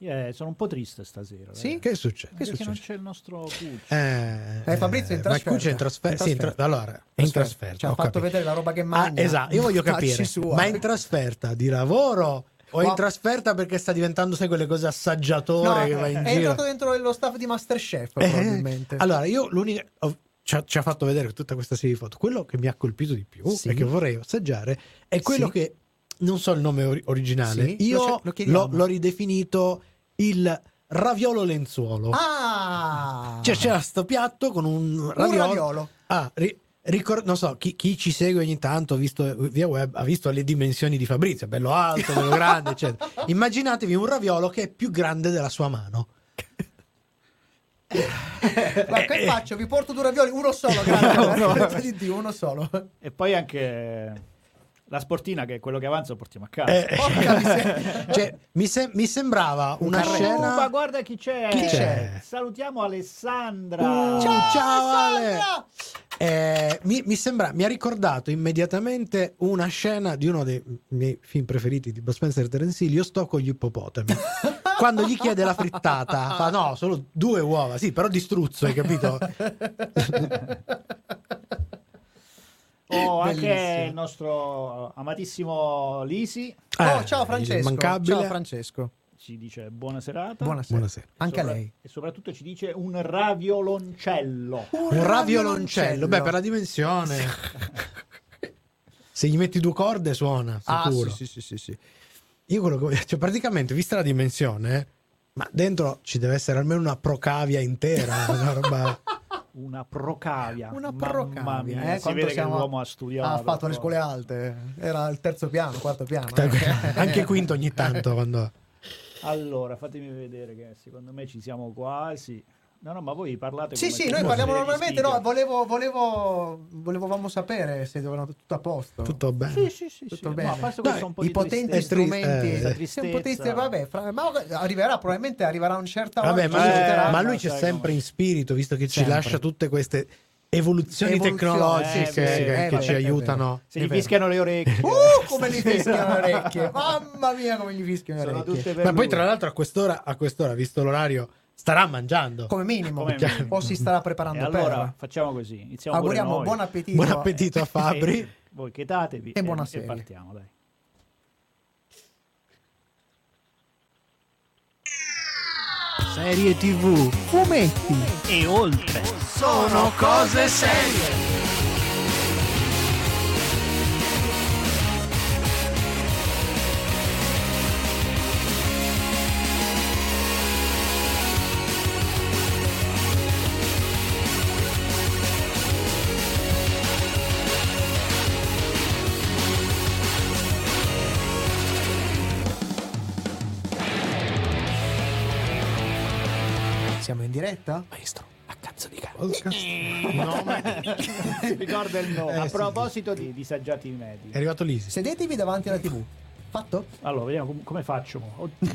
Io, eh, sono un po' triste stasera. Sì? eh. Che succede? Che Perché non succede? c'è il nostro Cucci. Eh, Eh, Fabrizio è in ma trasferta. Cucci è in trasfer- In sì, in tra- trasferta. allora, è in trasferta. Ci ha ho fatto capito. vedere la roba che Ah, mangia. esatto, io voglio capire, sua. ma è in trasferta di lavoro o è in Ma- trasferta perché sta diventando, sai, quelle cose assaggiatore No, che va in è giro? entrato dentro lo staff di Masterchef, Eh, probabilmente. Allora, io l'unica. ci, ha, ci ha fatto vedere tutta questa serie di foto. Quello che mi ha colpito di più Sì. e che vorrei assaggiare è quello Sì. che non so il nome ori- originale. Sì, lo Io lo chiediamo. l'ho, l'ho ridefinito il raviolo lenzuolo. Ah! Cioè, c'era sto piatto con un raviolo. raviolo. Ah, ri- ricor- non so, chi, chi ci segue ogni tanto, visto via web, ha visto le dimensioni di Fabrizio, bello alto, bello grande, eccetera. Immaginatevi un raviolo che è più grande della sua mano. Ma che eh, faccio? Vi porto due ravioli, uno solo, grazie. Di Dio, uno solo. E poi anche la sportina, che è quello che avanza, lo portiamo a casa. Eh, Porca miseria. cioè, mi, sem- mi sembrava una carrello. Oh, ma scena. guarda chi c'è. Chi c'è? Salutiamo Alessandra. Uh, ciao, Ale. Sandra! Eh, mi, mi sembra, mi ha ricordato immediatamente una scena di uno dei miei film preferiti di Bud Spencer e Terence Hill, Io sto con gli ippopotami. Quando gli chiede la frittata, fa no, solo due uova, sì, però distruzzo, hai capito? Oh, anche il nostro amatissimo Lisi Oh, Eh, ciao Francesco. Ciao Francesco. ci dice buona serata. Buonasera. Buonasera. Anche a Sopra- lei. E soprattutto ci dice un ravioloncello. Un ravioloncello, beh, per la dimensione. Se gli metti due corde suona, Ah, sicuro. sì, sì, sì, sì, sì. Io quello che cioè praticamente, vista la dimensione, ma dentro ci deve essere almeno una procavia intera, una roba... Una procavia. Una Mamma procavia, mia, eh, si quando vede siamo- che l'uomo ha studiato. Ha fatto le scuole alte. Era il terzo piano, quarto piano. eh. Anche quinto ogni tanto quando... Allora, fatemi vedere che secondo me ci siamo quasi. No, no, ma voi parlate Sì, come sì, noi parliamo normalmente. No, volevo, volevo, volevamo sapere se dovevano tutto a posto. Tutto bene. Sì, sì, sì, Tutto sì. bene. No, Dai, un po' I di potenti tristezza. strumenti. Eh, tristezza. Sì, un po' triste, vabbè, fra- ma arriverà, probabilmente arriverà una certa ora. Vabbè, ma, ci lui, aiuterà. ma lui c'è sempre come- in spirito, visto che ci Sempre. lascia tutte queste evoluzioni, Evoluzioni, tecnologiche eh, che, sì, che eh, ci aiutano. Se gli fischiano le orecchie. Uh, come gli fischiano le orecchie. Mamma mia, come gli fischiano le orecchie. Ma poi lui. tra l'altro a quest'ora, a quest'ora, visto l'orario, starà mangiando. Come minimo. Come minimo. O si starà E preparando allora per. facciamo così. Iniziamo pure Auguriamo noi. buon appetito. Buon appetito a Fabri. E voi chetatevi E buona e serie. partiamo, dai. Serie TV. Fumetti. E oltre. Sono cose serie. Diretta? Maestro, a cazzo di cazzo. No, ma è ricorda il nome. Eh, a sì, proposito di disagiati medi. arrivato l'Isi. Sedetevi davanti alla TV. Fatto? Allora, vediamo com- come faccio. Oddio.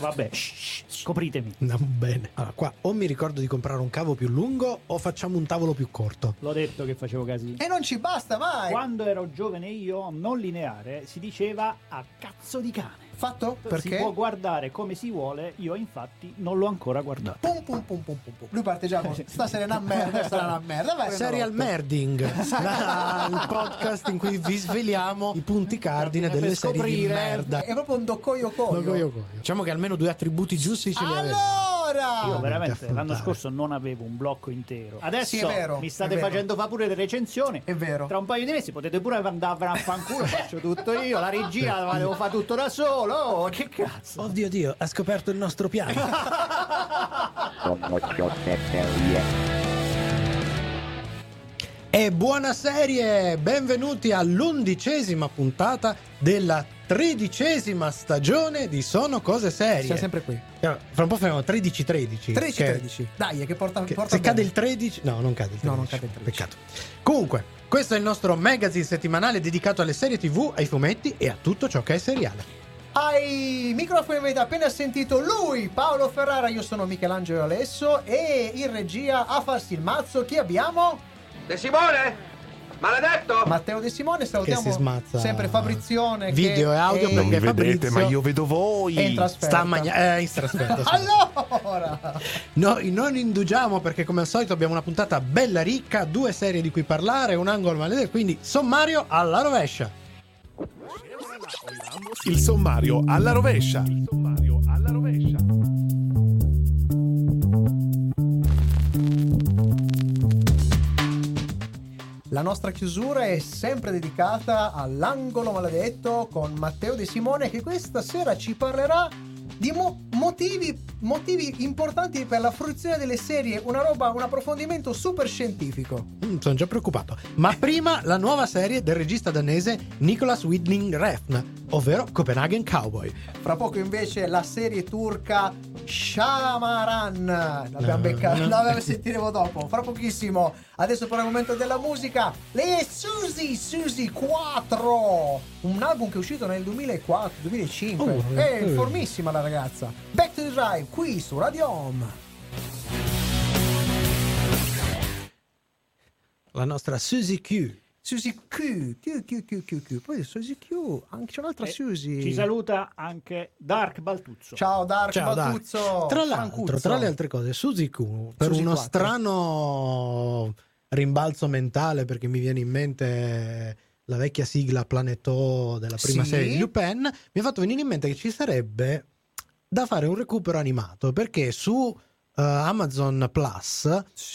Vabbè, scopritemi. Andiamo bene. Allora, qua o mi ricordo di comprare un cavo più lungo o facciamo un tavolo più corto. L'ho detto che facevo casino. E non ci basta mai. Quando ero giovane io, non lineare, si diceva a cazzo di cane. Fatto? Si Perché? può guardare come si vuole, io infatti non l'ho ancora guardato. Pum, pum, pum, pum, pum, pum. Lui parte già con stasera è una merda, sarà una merda. Vai, Serial. Merding, la- il podcast in cui vi sveliamo i punti cardine delle serie di merda. È proprio un coio coio. Diciamo che almeno due attributi giusti ce li avete. Allora! Io veramente l'anno scorso non avevo un blocco intero. Adesso Sì, vero, mi state facendo fare pure le recensioni. È vero. Tra un paio di mesi potete pure andare a fanculo, faccio tutto io, la regia la devo fare tutto da solo. Oh, che cazzo. Oddio Dio, ha scoperto il nostro piano. E buona serie! Benvenuti all'undicesima puntata della tredicesima stagione di Sono Cose Serie. Siamo sempre qui. Fra un po' faremo 13-13. 13-13. Dai, che porta, che- porta se bene. cade il 13, no, non cade il 13. No, non cade il 13. Peccato. Comunque, questo è il nostro magazine settimanale dedicato alle serie TV, ai fumetti e a tutto ciò che è seriale. Ai microfoni avete appena sentito lui, Paolo Ferrara, io sono Michelangelo Alesso e in regia a farsi il mazzo chi abbiamo? De Simone? Maledetto! Matteo De Simone, salutiamo Che si smazza sempre Fabrizione video che e audio perché Non mi vedete, Fabrizio ma io vedo voi. è in trasferta. sta a mangiare. Eh, in trasferta. Allora, Noi non indugiamo perché come al solito abbiamo una puntata bella ricca, due serie di cui parlare, un angolo maledetto, quindi sommario alla rovescia. Il sommario alla rovescia. Il sommario alla rovescia. La nostra chiusura è sempre dedicata all'angolo maledetto con Matteo De Simone che questa sera ci parlerà di mo- motivi, motivi importanti per la fruizione delle serie, una roba, un approfondimento super scientifico. Mm, sono già preoccupato. Ma prima la nuova serie del regista danese Nicolas Winding Refn, ovvero Copenhagen Cowboy. Fra poco invece la serie turca Shamaran. L'abbiamo No, beccata, no. la sentiremo dopo. Fra pochissimo. Adesso per il momento della musica. Lei è Suzy, Suzy 4. Un album che è uscito nel 2004, 2005. Oh, è eh. formissima la ragazza. Back to the Drive qui su Radio Home. La nostra Suzy Q. Suzy Q, Q, Q, Q, Q, Q. Poi Suzy Q, anche c'è un'altra E Suzy. Ci saluta anche Dark Baltuzzo. Ciao Dark Ciao, Dark. Batuzzo. Tra l'altro, Francuzzo. tra le altre cose, Suzy Q, per Suzy uno 4. strano rimbalzo mentale, perché mi viene in mente la vecchia sigla Planetò della prima Sì. serie di Lupin, mi ha fatto venire in mente che ci sarebbe da fare un recupero animato, perché su eh, Amazon Plus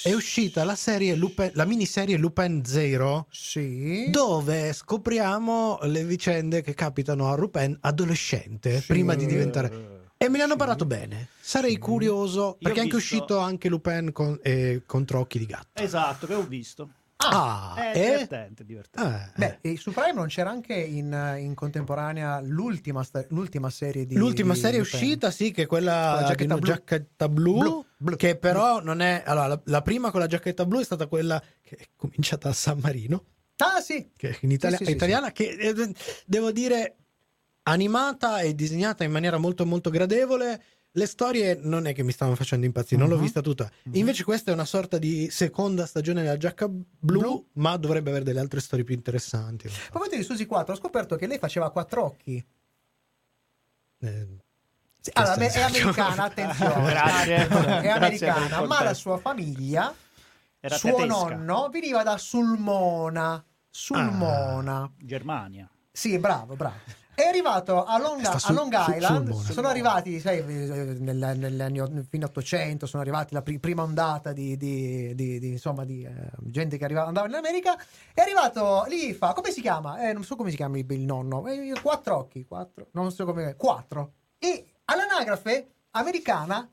è uscita la serie Lupin, la miniserie Lupin Zero, Sì. dove scopriamo le vicende che capitano a Lupin adolescente, Sì. prima di diventare... E me ne hanno parlato bene. Sarei curioso, perché è anche visto- uscito anche Lupin con, eh, contro occhi di gatto. Esatto, che ho visto. Ah, È eh? divertente, divertente. Ah, Beh, e su Prime non c'era anche in, in contemporanea l'ultima, l'ultima serie di L'ultima di serie Lupin. uscita, sì, che è Con la quella giacchetta di blu. giacchetta blu, Blu, blu, che però non è... Allora, la, la prima con la giacchetta blu è stata quella che è cominciata a San Marino, Ah, sì. che in Italia- Sì, sì, sì, italiana, che eh, devo dire animata e disegnata in maniera molto molto gradevole. Le storie non è che mi stavano facendo impazzire, non l'ho Mhm. vista tutta. Mhm. Invece questa è una sorta di seconda stagione della giacca blu, Blu. ma dovrebbe avere delle altre storie più interessanti. A proposito di Susi 4, ho scoperto che lei faceva quattro occhi. Eh, Sì, allora, stai è americana, attenzione. Grazie. È Grazie americana, ma contesto. la sua famiglia, Era suo tedesca. nonno, veniva da Sulmona. Sulmona. Germania. Sì, bravo, bravo. È arrivato a Long, a Long su- Island. Sulmona. sono arrivati, sai, eh, nel- negli anni o- fine 800, sono arrivati la pri- prima ondata di, di- di- di, insomma, di eh, gente che arrivava, andava in America. È arrivato lì, fa, come si chiama? Eh, non so come si chiama il, il nonno. Eh, quattro occhi, quattro, non so come, quattro. E all'anagrafe americana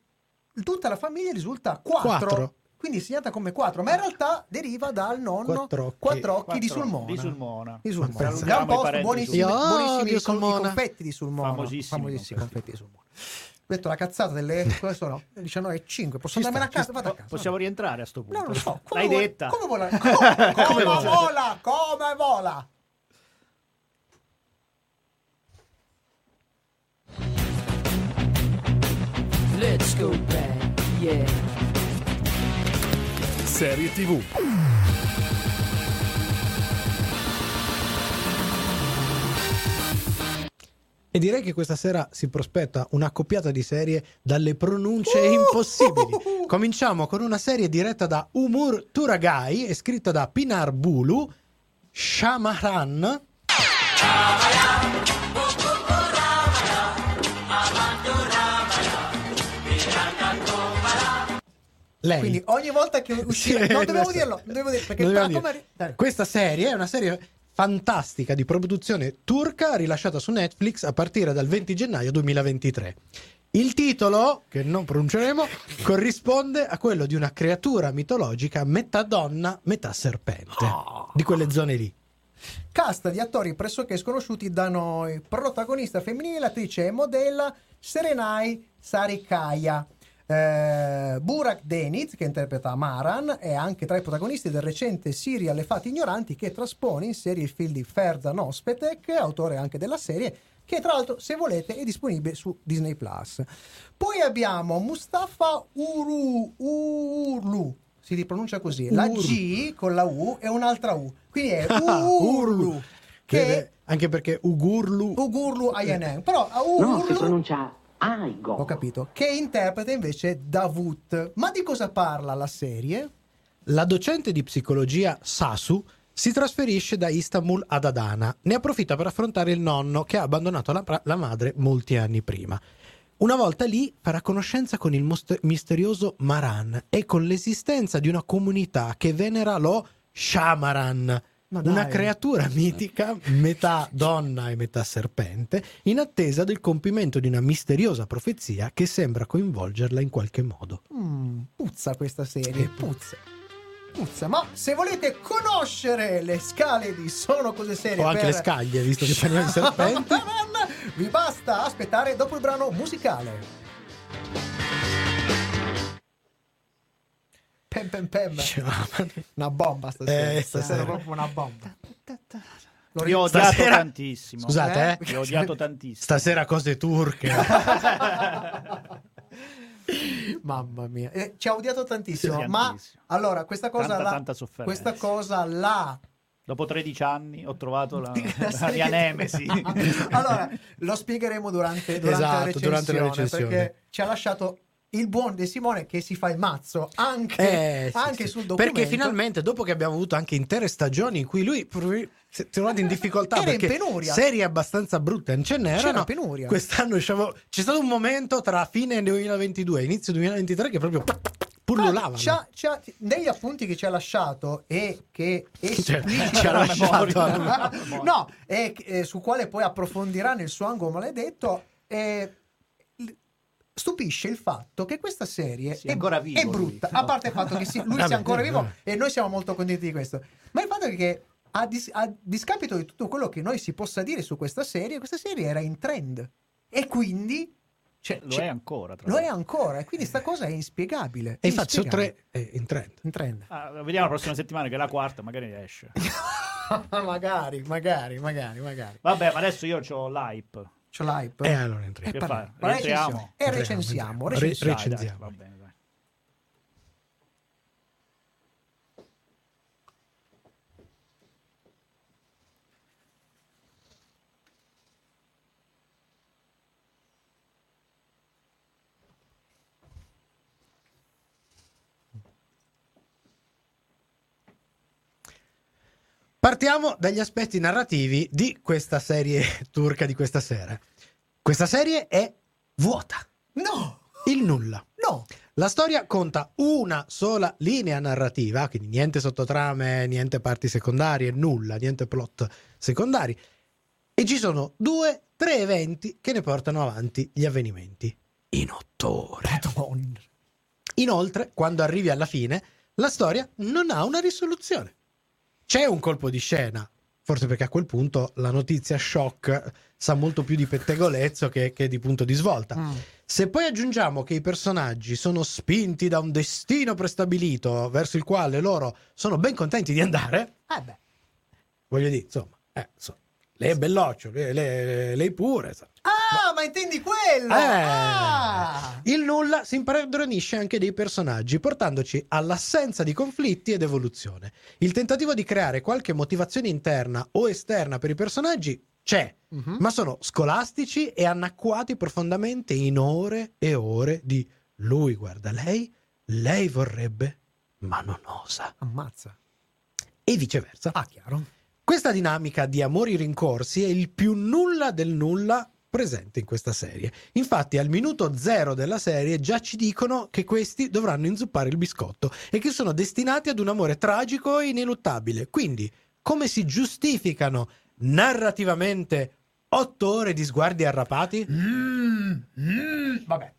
tutta la famiglia risulta quattro. Quattro. Quindi segnata come quattro, ma in realtà deriva dal nonno Quattro occhi. quattro occhi di Sulmona. Di Sulmona. Di Sulmona. I posto buonissimi, buonissimi i, Sulmona. i confetti di Sulmona. Famosissimi Famosissimi confetti. di Sulmona. Ho detto la cazzata delle cosa sono 19.05. Posso andarmene a casa? Vado a casa. Possiamo rientrare a sto punto. No, non lo so. Come L'hai vuoi- detta. Come vola? Come, come vola? Come vola? Let's go back, yeah. Serie TV. E direi che questa sera si prospetta una coppiata di serie dalle pronunce impossibili. Cominciamo con una serie diretta da Umur Turagai e scritta da Pinar Bulu, Shamaran. Lei. Quindi ogni volta che uscirà... Sì, non dobbiamo adesso- dirlo. Non dire, perché Non dire. Dai. Questa serie è una serie fantastica di produzione turca rilasciata su Netflix a partire dal 20 gennaio 2023. Il titolo, che non pronunceremo, corrisponde a quello di una creatura mitologica metà donna, metà serpente. Di quelle zone lì. Cast di attori pressoché sconosciuti da noi. Protagonista femminile, l'attrice e modella Serenai Sarikaya. Eh, Burak Deniz, che interpreta Maran, è anche tra i protagonisti del recente serial Le Fate Ignoranti che traspone in serie il film di Ferzan Ospetek, autore anche della serie, che tra l'altro, se volete, è disponibile su Disney Plus. Poi abbiamo Mustafa Uru, Urlu, si pronuncia così, la. G con la U e un'altra U. Quindi è Ah, Urlu, che? Anche perché Ugurlu Ugurlu Ayanen. Però a No, si Urlu pronuncia Aigo. ho capito, che interpreta invece Davut. Ma di cosa parla la serie? La docente di psicologia Sasu si trasferisce da Istanbul ad Adana. Ne approfitta per affrontare il nonno che ha abbandonato la, la madre molti anni prima. Una volta lì farà conoscenza con il mos- misterioso Maran e con l'esistenza di una comunità che venera lo Shamaran. Una creatura mitica, metà donna e metà serpente, in attesa del compimento di una misteriosa profezia che sembra coinvolgerla in qualche modo. Mm, puzza questa serie, puzza. Puzza, ma se volete conoscere le scale di Sono cose serie O anche per le scaglie, visto che parliamo di serpenti. vi basta aspettare dopo il brano musicale. Pem pem pem. Una bomba stasera. Eh, stasera stasera. è proprio una bomba. Lo Io ho odiato Stasera- tantissimo. Scusate, eh. Io ho odiato tantissimo. Stasera cose turche. Mamma mia, Eh, ci ha odiato tantissimo. Sì, ma tantissimo. allora, questa cosa Tanta, là, tanta sofferenza. questa cosa là Dopo 13 anni ho trovato la, La la mia nemesi. allora, lo spiegheremo durante, durante, Esatto, la durante la recensione. perché ci ha lasciato il buon De Simone che si fa il mazzo anche, Eh, sì, anche sì. sul documento. Perché finalmente, dopo che abbiamo avuto anche intere stagioni in cui lui si è trovato in difficoltà Era in perché penuria. serie abbastanza brutte non ce n'erano. C'era penuria. Quest'anno diciamo, c'è stato un momento tra fine 2022 e inizio 2023 che proprio pullulavano. C'ha- c'ha- negli appunti che ci ha lasciato e che Cioè, esplicita ci ha la lasciato memoria- no, e eh, su quale poi approfondirà nel suo angolo maledetto. eh, stupisce il fatto che questa serie Sia è, ancora vivo è lui. brutta. A parte il fatto che sì, lui Vabbè, sia ancora vivo e noi siamo molto contenti di questo. Ma il fatto è che a, dis- a discapito di tutto quello che noi si possa dire su questa serie, questa serie era in trend. E quindi cioè, Lo c'è- è ancora. Tra lo è ancro e quindi sta cosa è inspiegabile. E infatti sono tre eh, in trend. in trend. Ah, vediamo la prossima settimana che è la quarta, magari esce. magari, magari, magari, magari. Vabbè, ma adesso io ho l'hype. C'ho l'hype. E allora entriamo. Eh, Che parliamo. Recensiamo. E recensiamo. Re- recensiamo. Dai, dai, recensiamo. Partiamo dagli aspetti narrativi di questa serie turca di questa sera. Questa serie è vuota, No, il nulla. no. La storia conta una sola linea narrativa, quindi niente sottotrame, niente parti secondarie, nulla, niente plot secondari. E ci sono due, tre eventi che ne portano avanti gli avvenimenti. In otto ore. Madonna. Inoltre, quando arrivi alla fine, la storia non ha una risoluzione. C'è un colpo di scena, forse perché a quel punto la notizia shock sa molto più di pettegolezzo che, che di punto di svolta. Mm. Se poi aggiungiamo che i personaggi sono spinti da un destino prestabilito verso il quale loro sono ben contenti di andare, Eh beh. voglio dire, insomma, eh, insomma, lei è belloccio, lei, lei- lei pure. insomma. Ah, ma intendi quello? Eh. Ah. Il nulla si impadronisce anche dei personaggi, portandoci all'assenza di conflitti ed evoluzione. Il tentativo di creare qualche motivazione interna o esterna per i personaggi c'è, Mhm. ma sono scolastici e annacquati profondamente in ore e ore di lui guarda lei, lei vorrebbe, ma non osa. Ammazza. E viceversa. Ah, chiaro. Questa dinamica di amori rincorsi è il più nulla del nulla presente in questa serie. Infatti, al minuto zero della serie già ci dicono che questi dovranno inzuppare il biscotto e che sono destinati ad un amore tragico e ineluttabile. Quindi, come si giustificano narrativamente otto ore di sguardi arrapati? Mm, mm, vabbè.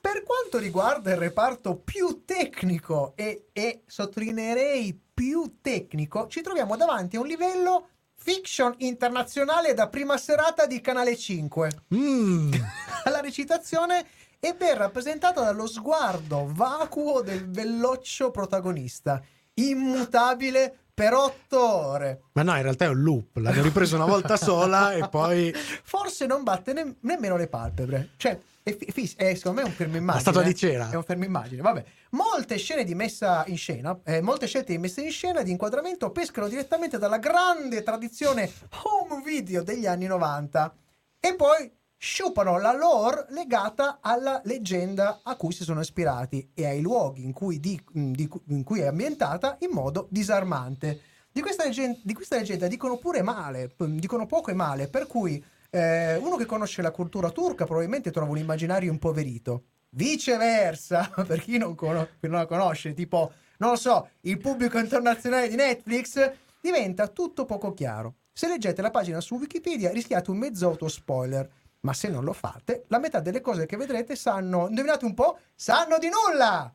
Per quanto riguarda il reparto più tecnico e, e sottolineerei più tecnico, ci troviamo davanti a un livello fiction internazionale da prima serata di Canale 5. Mm. La recitazione è ben rappresentata dallo sguardo vacuo del belloccio protagonista, immutabile per otto ore. Ma no, in realtà è un loop. L'hanno ripreso una volta sola e poi. Forse non batte ne- nemmeno le palpebre. Cioè, è, fi- fis- è, secondo me un fermo immagine. statua di eh. cera. È un fermo immagine, vabbè. Molte scene di messa in scena, eh, molte scelte di messa in scena di inquadramento pescano direttamente dalla grande tradizione home video degli anni 90 e poi sciupano la lore legata alla leggenda a cui si sono ispirati e ai luoghi in cui, di- di- in cui è ambientata in modo disarmante. Di questa, leggen- di questa leggenda dicono pure male, dicono poco e male, per cui eh, uno che conosce la cultura turca probabilmente trova un immaginario impoverito. Viceversa, per chi non, chi non la conosce, tipo, non lo so, il pubblico internazionale di Netflix, diventa tutto poco chiaro. Se leggete la pagina su Wikipedia rischiate un mezzo auto spoiler, ma se non lo fate, la metà delle cose che vedrete sanno, indovinate un po', sanno di nulla!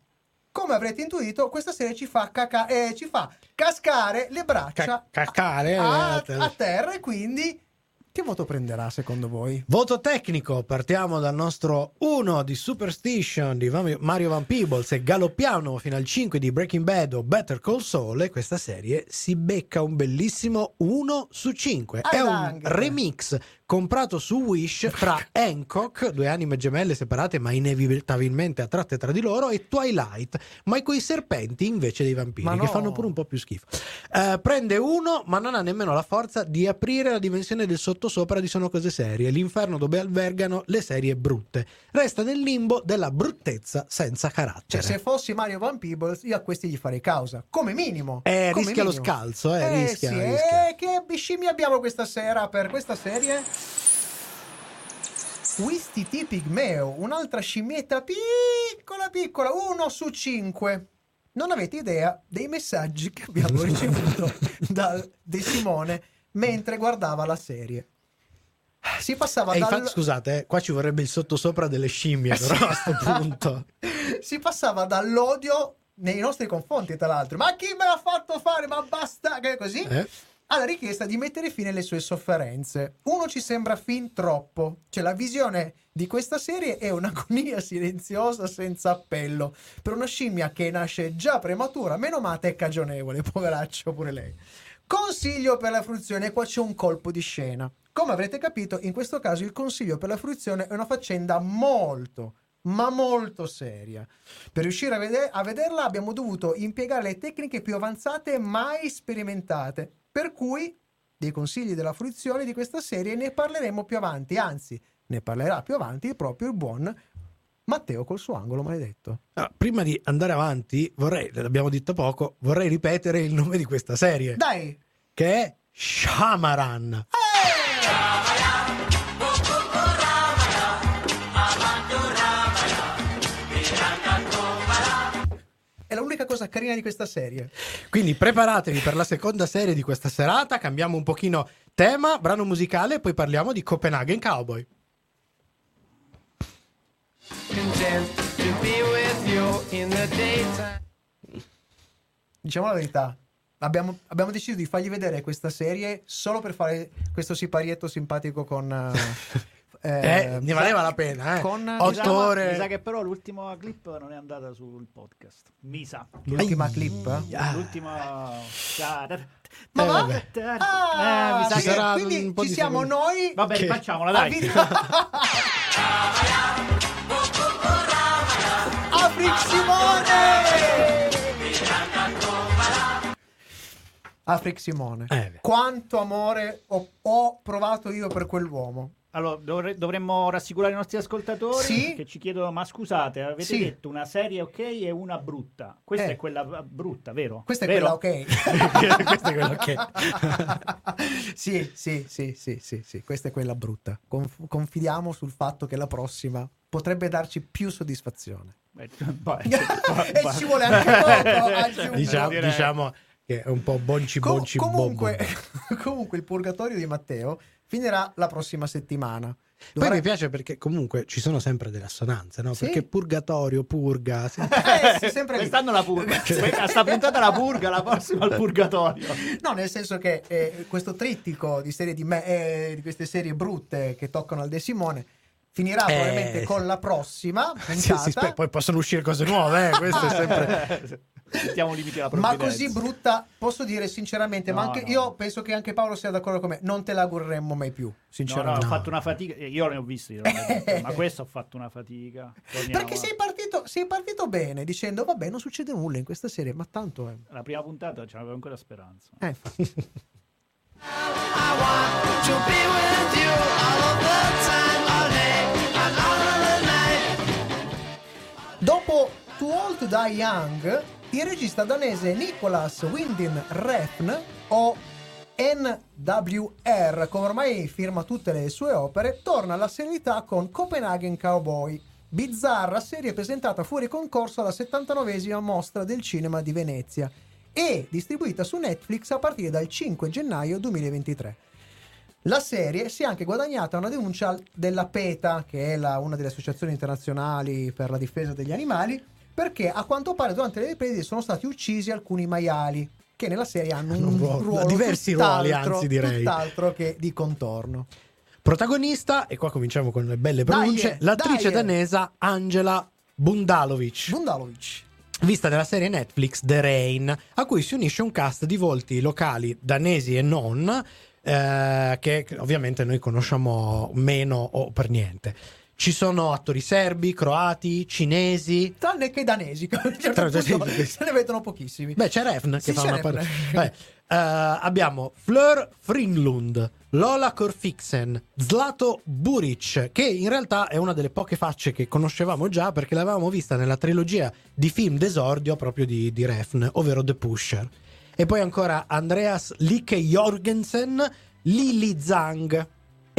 Come avrete intuito, questa serie ci fa, caca- eh, ci fa cascare le braccia Ca- cacare, a, eh, a terra e quindi che voto prenderà secondo voi? Voto tecnico, partiamo dal nostro 1 di Superstition di Mario Van Peebles e galoppiamo fino al 5 di Breaking Bad o Better Call Saul e questa serie si becca un bellissimo 1 su 5. È un remix comprato su Wish tra Hancock, due anime gemelle separate ma inevitabilmente attratte tra di loro, e Twilight, ma coi serpenti invece dei vampiri, Ma che no. fanno pure un po' più schifo. Eh, prende uno, ma non ha nemmeno la forza di aprire la dimensione del sottosopra di Sono Cose Serie, l'inferno dove albergano le serie brutte. Resta nel limbo della bruttezza senza Cioè, carattere. se fossi Mario Van Peebles, io a questi gli farei causa. Come minimo. Eh, Come rischia lo minimo. scalzo, eh, Eh, rischia, sì, rischia. eh, che biscimmi abbiamo questa sera per questa serie? Wistiti Pigmeo, un'altra scimmietta piccola piccola, uno su cinque. Non avete idea dei messaggi che abbiamo ricevuto da De Simone mentre guardava la serie. Si passava E dal... infatti, scusate, eh, qua ci vorrebbe il sottosopra delle scimmie, però a sto punto. si passava dall'odio nei nostri confronti, tra l'altro. Ma chi me l'ha fatto fare? Ma basta che così. Eh? Alla richiesta di mettere fine alle sue sofferenze. Uno ci sembra fin troppo. Cioè, la visione di questa serie è un'agonia silenziosa senza appello. Per una scimmia che nasce già prematura, meno mata e cagionevole, poveraccio pure lei. Consiglio per la fruizione, qua c'è un colpo di scena. Come avrete capito, in questo caso il consiglio per la fruizione è una faccenda molto, ma molto seria. Per riuscire a, vede- a vederla abbiamo dovuto impiegare le tecniche più avanzate mai sperimentate, per cui dei consigli della fruizione di questa serie ne parleremo più avanti, anzi ne parlerà più avanti proprio il buon Matteo col suo angolo maledetto. Allora, prima di andare avanti, vorrei, l'abbiamo detto poco, vorrei ripetere il nome di questa serie, Dai! che è Shamaran. È cosa carina di questa serie. Quindi preparatevi per la seconda serie di questa serata, cambiamo un pochino tema, brano musicale e poi parliamo di Copenaghen Cowboy. Diciamo la verità. Abbiamo, abbiamo deciso di fargli vedere questa serie solo per fare questo siparietto simpatico con. eh, Eh, ne valeva la pena, eh. Con Otto Mi sa- ore. Mi sa che però l'ultima clip non è andata sul podcast. Mi sa. l'ultima Ai. clip. Ah. L'ultima. Ma Eh, va? vabbè. Ah, Eh, mi sa Ci che- quindi ci siamo secondi. noi. Vabbè, Che- facciamola, dai. Afric Simone! Afric Simone. Eh. Quanto amore ho, ho provato io per quell'uomo. Allora, dovre- dovremmo rassicurare i nostri ascoltatori Sì? che ci chiedono: ma scusate, avete Sì. detto una serie ok e una brutta. Questa Eh. è quella brutta, vero? Questa è Vero? quella ok. Questa è quella che... sì, sì, sì, sì, sì, sì, questa è quella brutta. Conf- confidiamo sul fatto che la prossima potrebbe darci più soddisfazione. Eh, e ci vuole anche poco, diciamo, diciamo che è un po' bonci Com- bonci comunque, bombo. comunque il purgatorio di Matteo finirà la prossima settimana. Poi Dovrà- mi piace perché comunque ci sono sempre delle assonanze, no? Sì. Perché purgatorio, purga, sì. Eh, sì, sempre. Quest'anno la purga. a sta puntata la purga, la prossima il purgatorio. No, nel senso che eh, questo trittico di, serie di, me- eh, di queste serie brutte che toccano al De Simone finirà Eh, probabilmente sì. con la prossima Sì, puntata. sì, spe- poi possono uscire cose nuove, eh, questo è sempre... Mettiamo limiti alla Ma provvidenza. così brutta, posso dire sinceramente, ma No, anche no. io penso che anche Paolo sia d'accordo con me, non te l'augureremmo mai più, No, no, sinceramente. ho fatto una fatica. eh, Io ne ho visti, ma questo ho fatto una fatica. Torniamo Perché sei partito, sei partito bene dicendo vabbè non succede nulla in questa serie, ma tanto è... La prima puntata c'avevo ancora speranza. Eh, infatti. I want to be with you all of the time, all day and all of the night. Dopo Too Old to Die Young, il regista danese Nicolas Winding Refn, o NWR, come ormai firma tutte le sue opere, torna alla serietà con Copenhagen Cowboy, bizzarra serie presentata fuori concorso alla 79esima mostra del cinema di Venezia e distribuita su Netflix a partire dal 5 gennaio 2023. La serie si è anche guadagnata una denuncia della PETA, che è la- una delle associazioni internazionali per la difesa degli animali, perché a quanto pare durante le riprese sono stati uccisi alcuni maiali, che nella serie hanno un, un ruolo- ruolo diversi ruoli, anzi, direi. tutt'altro che di contorno. Protagonista, e qua cominciamo con le belle Dai, pronunce, eh, l'attrice dai, danesa Angela Bundalovic. Bundalovic. vista nella serie Netflix The Rain, a cui si unisce un cast di volti locali danesi e non, eh, che ovviamente noi conosciamo meno o per niente. Ci sono attori serbi, croati, cinesi. Tranne che danesi, certo sì, sì. se ne vedono pochissimi. Beh, c'è Refn che Sì, fa una parte. Vabbè. Eh, abbiamo Fleur Fringlund, Lola Korfiksen, Zlato Buric, che in realtà è una delle poche facce che conoscevamo già perché l'avevamo vista nella trilogia di film d'esordio proprio di, di Refn, ovvero The Pusher. E poi ancora Andreas Licke Jorgensen, Lily Zhang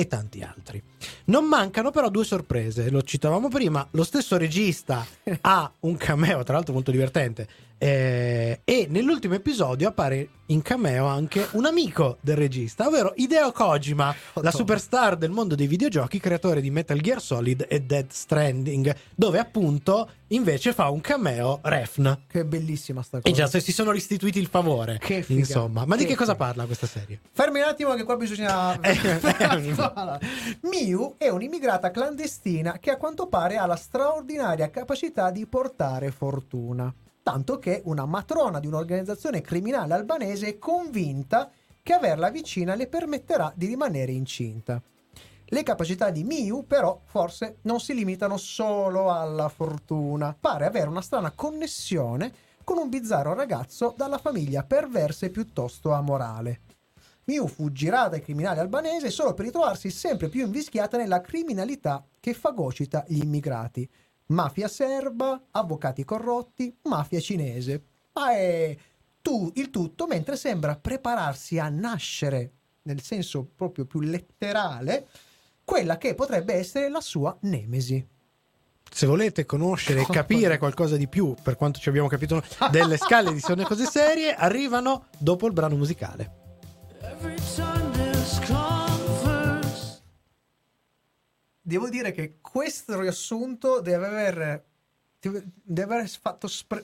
e tanti altri. Non mancano però due sorprese, lo citavamo prima, lo stesso regista ha un cameo, tra l'altro molto divertente, eh, e nell'ultimo episodio appare in cameo anche un amico del regista, ovvero Hideo Kojima, la Madonna. superstar del mondo dei videogiochi, creatore di Metal Gear Solid e Dead Stranding, dove appunto invece fa un cameo Refn. Che bellissima sta E cosa. già se si sono restituiti il favore, Che figa. insomma. Ma di Che che cosa figa. parla questa serie? Fermi un attimo che qua bisogna... Eh, Miu è un'immigrata clandestina che a quanto pare ha la straordinaria capacità di portare fortuna. Tanto che una matrona di un'organizzazione criminale albanese è convinta che averla vicina le permetterà di rimanere incinta. Le capacità di Miu però forse non si limitano solo alla fortuna, pare avere una strana connessione con un bizzarro ragazzo dalla famiglia perversa e piuttosto amorale. Miu fuggirà dai criminali albanesi solo per ritrovarsi sempre più invischiata nella criminalità che fagocita gli immigrati. Mafia serba, avvocati corrotti, mafia cinese. Ma è tu, il tutto mentre sembra prepararsi a nascere, nel senso proprio più letterale, quella che potrebbe essere la sua nemesi. Se volete conoscere e capire qualcosa di più, per quanto ci abbiamo capito delle scale di Sono cose serie, arrivano dopo il brano musicale. Devo dire che questo riassunto deve aver, deve aver fatto spre-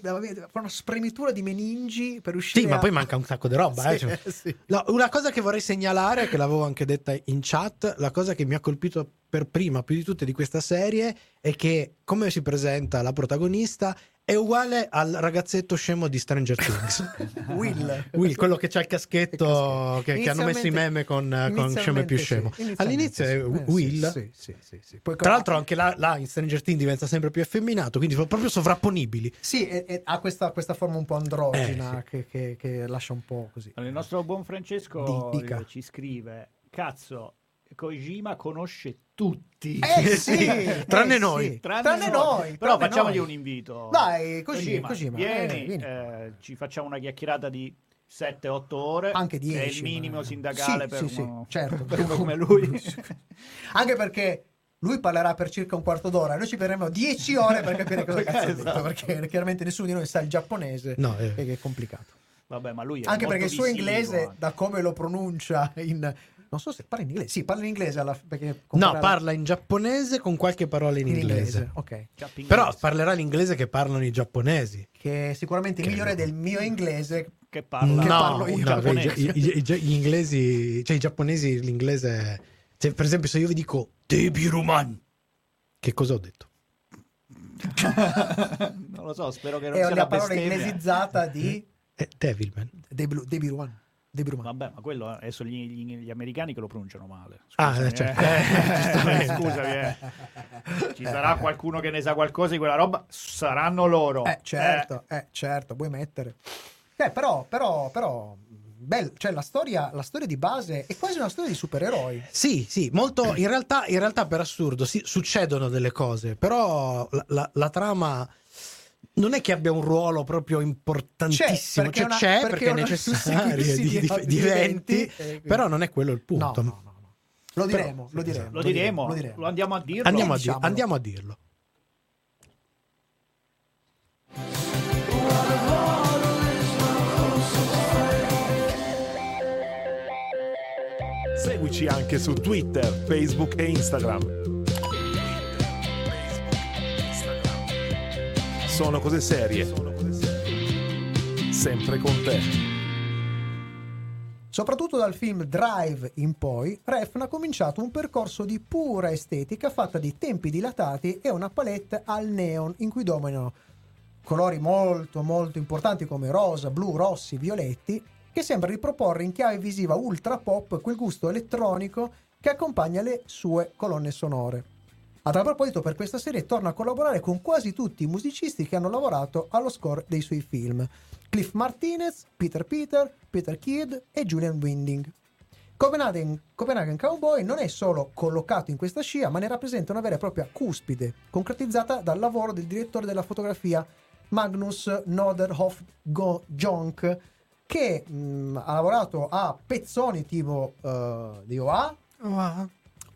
una spremitura di meningi per uscire Sì, ma a- poi manca un sacco di roba. eh, Sì, cioè. sì. No, una cosa che vorrei segnalare, che l'avevo anche detta in chat, la cosa che mi ha colpito per prima, più di tutte di questa serie, è che come si presenta la protagonista è uguale al ragazzetto scemo di Stranger Things. Will. Will, quello che c'ha il caschetto che, che hanno messo i meme con, con scemo e più scemo. sì, All'inizio è sì. Eh, sì, Will. sì, sì, sì, sì. Poi Tra l'altro anche là, là in Stranger Things diventa sempre più effeminato, quindi sono proprio sovrapponibili. Sì, e- e ha questa, questa forma un po' androgina Eh, che, che- che lascia un po' così. Allora, il nostro buon Francesco Di- dica. eh, ci scrive: Cazzo, Kojima conosce tutti. Eh sì, Tranne eh noi. sì. Tranne, Tranne noi. Però tranne facciamogli noi. un invito. Dai, così, così, vieni, eh, vieni. eh, ci facciamo una chiacchierata di 7-8 ore. Anche che è 10, il minimo ma- sindacale Sì, per, sì, uno, sì, certo. per uno come lui. Anche perché lui parlerà per circa un quarto d'ora e noi ci prenderemo 10 ore per capire cosa cazzo ha detto, Esatto. perché chiaramente nessuno di noi sa il giapponese No, eh. e che è complicato. Vabbè, ma lui è Anche molto perché il suo inglese, anche. da come lo pronuncia in... Non so se parla in inglese. Sì, parla in inglese alla... perché No, comparare- parla in giapponese con qualche parola in, in inglese. Ok. Cap inglese. Però parlerà l'inglese che parlano i giapponesi. Che è sicuramente Che migliore no. del mio inglese. che parla Che no, parlo io. no, giapponese. i, i- i- gli inglesi, cioè i giapponesi, l'inglese. cioè, per esempio, se io vi dico Debiruman, che cosa ho detto? non lo so, spero che non È sia la la parola bestemmia. inglesizzata di Eh, Devilman. Debilu- Debiluan. Debiluan. Vabbè, ma quello adesso gli, gli- gli americani che lo pronunciano male. Ah, Scusami, eh, certo. eh. Eh. Scusami, eh. Ci sarà qualcuno che ne sa qualcosa di quella roba? Saranno loro. Eh, certo, eh, certo, vuoi mettere. Eh, però, però, però, bel- cioè la storia, la storia di base è quasi una storia di supereroi. Sì, sì, molto. In realtà, in realtà per assurdo, sì, succedono delle cose, però la, la- la trama non è che abbia un ruolo proprio importantissimo. perché Cioè, una- c'è perché perché, è necessario di, di- di- eventi, eh, però non è quello il punto. no, no, no. Lo Però- diremo, lo diremo. Lo diremo, lo diremo. lo andiamo a dirlo. Andiamo, a, di- diciamolo. andiamo a dirlo. Seguici anche su Twitter, Facebook e Instagram. Sono cose serie. Sempre con te. Soprattutto dal film Drive in poi, Refn ha cominciato un percorso di pura estetica fatta di tempi dilatati e una palette al neon in cui dominano colori molto molto importanti come rosa, blu, rossi, violetti, che sembra riproporre in chiave visiva ultra pop quel gusto elettronico che accompagna le sue colonne sonore. A tal proposito, per questa serie torna a collaborare con quasi tutti i musicisti che hanno lavorato allo score dei suoi film. Cliff Martinez, Peter Peter, Peter Kidd e Julian Winding. Copenhagen, Copenhagen Cowboy non è solo collocato in questa scia, ma ne rappresenta una vera e propria cuspide, concretizzata dal lavoro del direttore della fotografia Magnus Noderhoff Jonk, che mh, ha lavorato a pezzoni tipo eh, di OA,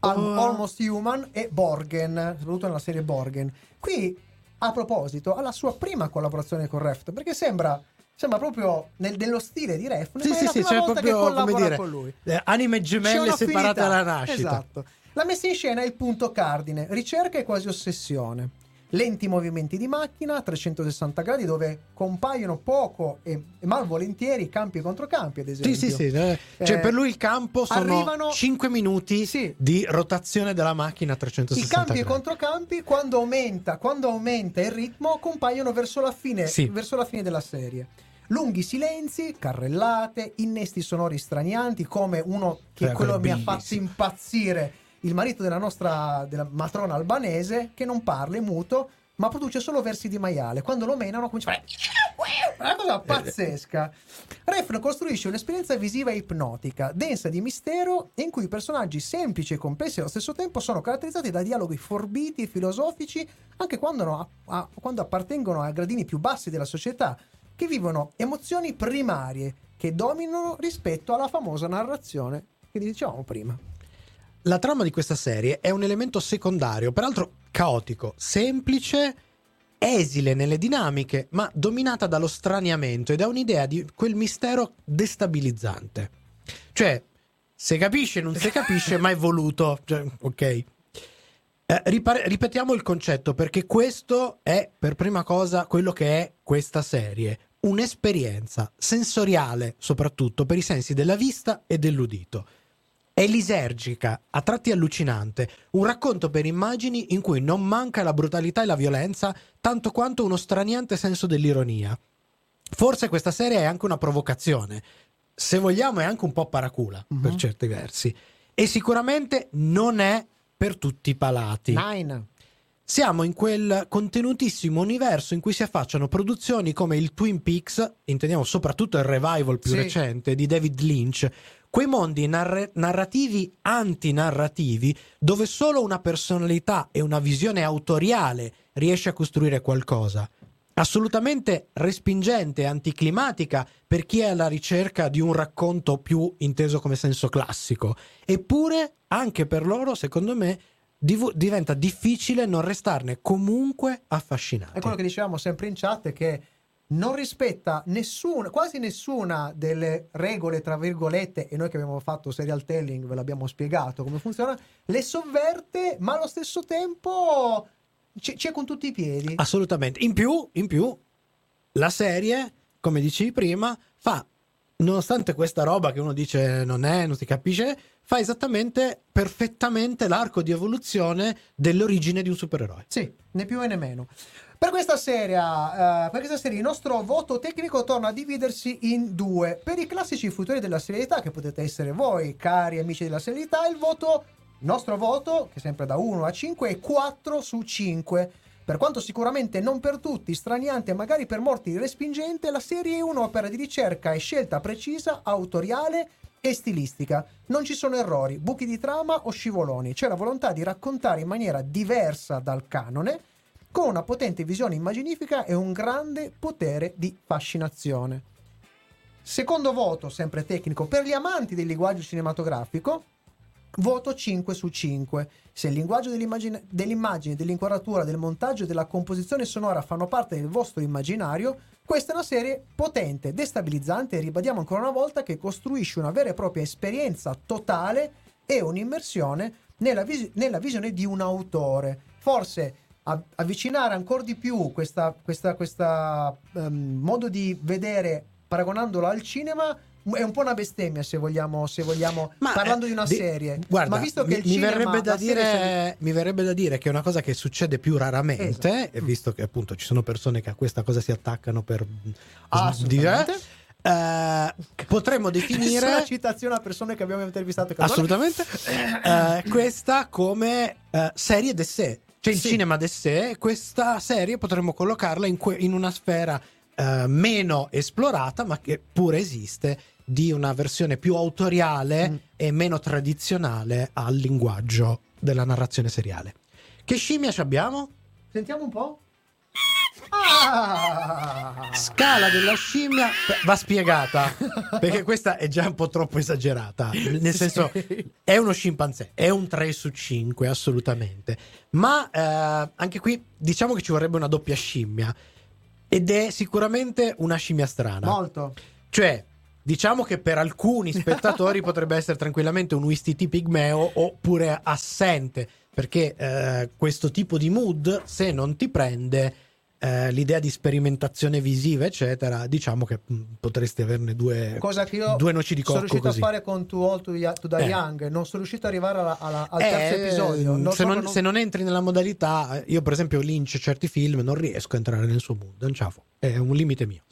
Al- Almost Human e Borgen, soprattutto nella serie Borgen. Qui, a proposito, ha la sua prima collaborazione con Reft, perché sembra, sembra proprio nel- nello stile di Reft, Sì, sì, la sì, c'è proprio come collabora dire, con lui. eh, anime gemelle separate alla nascita. Esatto. La messa in scena è il punto cardine, ricerca e quasi ossessione. Lenti movimenti di macchina a 360 gradi dove compaiono poco e, e malvolentieri campi e controcampi, ad esempio. Sì, sì, sì. eh, Cioè, Eh, per lui il campo sono arrivano- 5 minuti Sì. di rotazione della macchina a I 360 campi e gradi. controcampi, quando aumenta, quando aumenta il ritmo, compaiono verso la fine, Sì. verso la fine della serie. Lunghi silenzi, carrellate, innesti sonori stranianti, come uno che Cioè, quello mi ha fatto impazzire, il marito della nostra della matrona albanese, che non parla, è muto, ma produce solo versi di maiale. Quando lo menano comincia a fare... Una cosa pazzesca. Refn costruisce un'esperienza visiva ipnotica, densa di mistero, in cui i personaggi semplici e complessi allo stesso tempo sono caratterizzati da dialoghi forbiti e filosofici, anche quando, no- a- quando appartengono a gradini più bassi della società, che vivono emozioni primarie che dominano rispetto alla famosa narrazione che dicevamo prima. La trama di questa serie è un elemento secondario, peraltro caotico, semplice, esile nelle dinamiche, ma dominata dallo straniamento e da un'idea di quel mistero destabilizzante. Cioè, se capisce, non si capisce, ma è voluto. Cioè, ok. Eh, ripare- ripetiamo il concetto perché questo è per prima cosa quello che è questa serie. Un'esperienza sensoriale, soprattutto per i sensi della vista e dell'udito. È lisergica, a tratti allucinante, un racconto per immagini in cui non manca la brutalità e la violenza, tanto quanto uno straniante senso dell'ironia. Forse questa serie è anche una provocazione, se vogliamo è anche un po' paracula per certi versi, e sicuramente non è per tutti i palati. Nine. Siamo in quel contenutissimo universo in cui si affacciano produzioni come il Twin Peaks, intendiamo soprattutto il revival più Sì. recente di David Lynch, quei mondi narre- narrativi antinarrativi dove solo una personalità e una visione autoriale riesce a costruire qualcosa. Assolutamente respingente e anticlimatica per chi è alla ricerca di un racconto più inteso come senso classico. Eppure, anche per loro, secondo me, div- diventa difficile non restarne comunque affascinati. È quello che dicevamo sempre in chat che non rispetta nessuna, quasi nessuna delle regole, tra virgolette, e noi che abbiamo fatto serial telling ve l'abbiamo spiegato come funziona, le sovverte, ma allo stesso tempo ci- c'è con tutti i piedi. Assolutamente. In più, in più, la serie, come dicevi prima, fa, nonostante questa roba che uno dice non è, non si capisce, fa esattamente, perfettamente l'arco di evoluzione dell'origine di un supereroe. Sì, né più né meno. Per questa, serie, eh, per questa serie il nostro voto tecnico torna a dividersi in due. Per i classici fruitori della serialità, che potete essere voi, cari amici della serialità, il voto, il nostro voto, che è sempre da 1 a 5, è 4 su 5. Per quanto sicuramente non per tutti, straniante e magari per molti respingente, la serie è un'opera di ricerca e scelta precisa, autoriale e stilistica. Non ci sono errori, buchi di trama o scivoloni. C'è la volontà di raccontare in maniera diversa dal canone, con una potente visione immaginifica e un grande potere di fascinazione. Secondo voto, sempre tecnico, per gli amanti del linguaggio cinematografico, voto 5 su 5. Se il linguaggio dell'immagine, dell'immagine, dell'inquadratura, del montaggio e della composizione sonora fanno parte del vostro immaginario, questa è una serie potente, destabilizzante e ribadiamo ancora una volta che costruisce una vera e propria esperienza totale e un'immersione nella, vis- nella visione di un autore. Forse avvicinare ancora di più questa, questa, ehm, modo di vedere paragonandolo al cinema è un po' una bestemmia se vogliamo, se vogliamo Ma, parlando eh, di una di- serie. Guarda, Ma visto che mi, il mi cinema, verrebbe da la serie dire, mi verrebbe da dire che è una cosa che succede più raramente, Esatto. e visto che appunto ci sono persone che a questa cosa si attaccano per Assolutamente. eh, potremmo definire citazione a persone che abbiamo intervistato casualmente. assolutamente eh, questa come eh, serie d'essè. Cioè il Sì. cinema d'essè, questa serie potremmo collocarla in, que- in una sfera eh, meno esplorata, ma che pure esiste, di una versione più autoriale Mm. e meno tradizionale al linguaggio della narrazione seriale. Che scimmia ci abbiamo? Sentiamo un po'. Ah! Scala della scimmia va spiegata perché questa è già un po' troppo esagerata. Nel senso, è uno scimpanzé, è un 3 su 5, assolutamente. Ma eh, anche qui diciamo che ci vorrebbe una doppia scimmia. Ed è sicuramente una scimmia strana. Molto. Cioè, diciamo che per alcuni spettatori potrebbe essere tranquillamente un Wistiti pigmeo oppure assente, perché eh, questo tipo di mood, se non ti prende eh, l'idea di sperimentazione visiva, eccetera, diciamo che mh, potresti averne due, Cosa che io due noci di sono cocco riuscito così. a fare con Too Old to, to Die Eh. Young. Non sono riuscito ad arrivare alla- alla- al Eh, terzo episodio. Non se, so- non, se non entri nella modalità, eh, io per esempio Lynch certi film non riesco a entrare nel suo mood, non è un limite mio.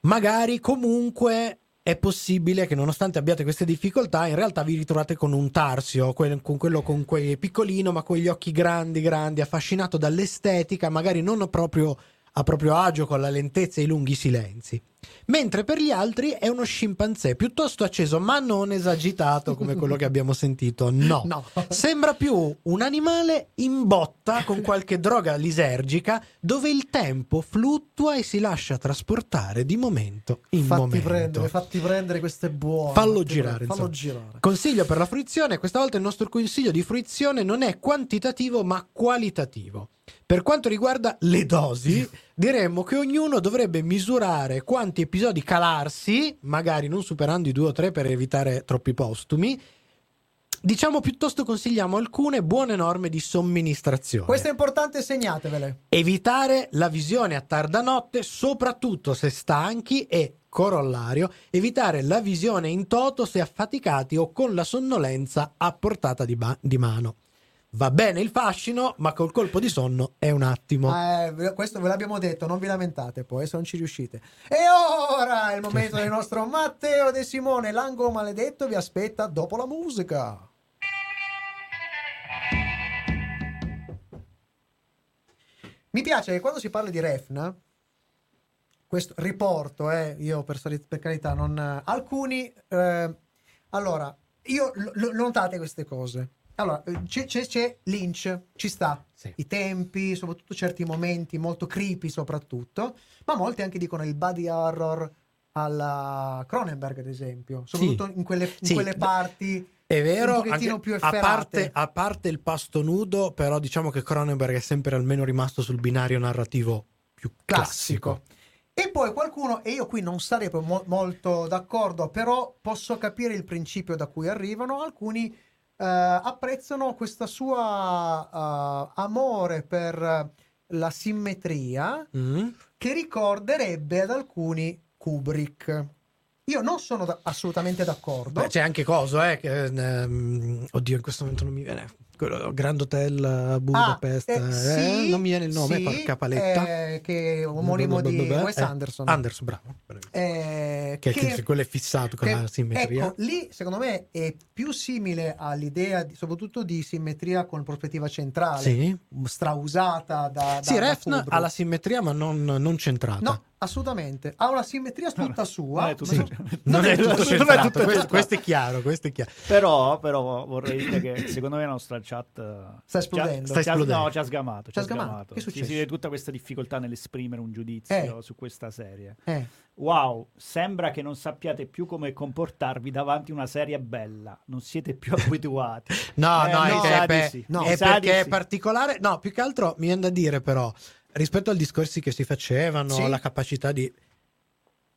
Magari comunque è possibile che nonostante abbiate queste difficoltà, in realtà vi ritrovate con un Tarsio, quel- con quello con quei piccolino, ma con gli occhi grandi, grandi, affascinato dall'estetica, magari non proprio a proprio agio con la lentezza e i lunghi silenzi. Mentre per gli altri è uno scimpanzé piuttosto acceso, ma non esagitato come quello che abbiamo sentito. No. No. Sembra più un animale in botta con qualche droga lisergica dove il tempo fluttua e si lascia trasportare di momento in Fatti momento. prendere, fatti prendere, questo è buono. Fallo girare, Fallo girare. Consiglio per la fruizione, questa volta il nostro consiglio di fruizione non è quantitativo ma qualitativo. Per quanto riguarda le dosi, diremmo che ognuno dovrebbe misurare quanti episodi calarsi, magari non superando i due o tre per evitare troppi postumi. Diciamo piuttosto consigliamo alcune buone norme di somministrazione. Questo è importante, segnatevele. Evitare la visione a tarda notte, soprattutto se stanchi e corollario, evitare la visione in toto se affaticati o con la sonnolenza a portata di, ba- di mano. Va bene il fascino, ma col colpo di sonno è un attimo. Eh, questo ve l'abbiamo detto, non vi lamentate poi se non ci riuscite. E ora è il momento del nostro Matteo De Simone. L'angolo maledetto vi aspetta dopo la musica. Mi piace che quando si parla di Refna, questo riporto, eh, io per, per carità, non, alcuni, eh, allora, io l- l- notate queste cose. Allora, eh, c'è, c'è- c'è Lynch, ci sta, Sì. i tempi, soprattutto certi momenti molto creepy soprattutto, ma molti anche dicono il body horror alla Cronenberg ad esempio, soprattutto in quelle, in Sì. quelle parti È vero, un pochettino anche- più a, parte, a parte il pasto nudo, però diciamo che Cronenberg è sempre almeno rimasto sul binario narrativo più classico. classico. E poi qualcuno, e io qui non sarei mo- molto d'accordo, però posso capire il principio da cui arrivano, alcuni apprezzano questa sua eh, amore per eh, la simmetria Mm? che ricorderebbe ad alcuni Kubrick. Io non sono da- assolutamente d'accordo. Beh, c'è anche coso, eh, che, ehm, oddio, in questo momento non mi viene. Quello Grand Hotel a Budapest, Ah, eh, sì, non mi viene il nome, sì, porca paletta. eh, che è omonimo di Wes Eh, Anderson. Anderson, bravo. Eh, Che, che quello è fissato con che- la simmetria. Ecco, lì secondo me è più simile all'idea, di- soprattutto di simmetria con prospettiva centrale, Sì. strausata da, da Sì, Refn ha la simmetria, ma non, non centrata. No, assolutamente. Ha una simmetria tutta sua. non è tutto- ma- Non è tutto non è centrato, tutto questo, questo è chiaro, questo è chiaro. Però, però vorrei dire che secondo me la nostra chat eh, Sta ci ha- esplodendo. Sta esplodendo. no, ci ha sgamato. Ci ha sgamato. Che è Sì, successo? Si vede tutta questa difficoltà nell'esprimere un giudizio Eh. su questa serie. Eh, Wow, sembra che non sappiate più come comportarvi davanti a una serie bella. Non siete più abituati. No, Eh, no, mi è, che- beh, sì. no, è perché è sì. particolare. No, più che altro mi viene da dire, però, rispetto ai discorsi che si facevano, Sì. la capacità di.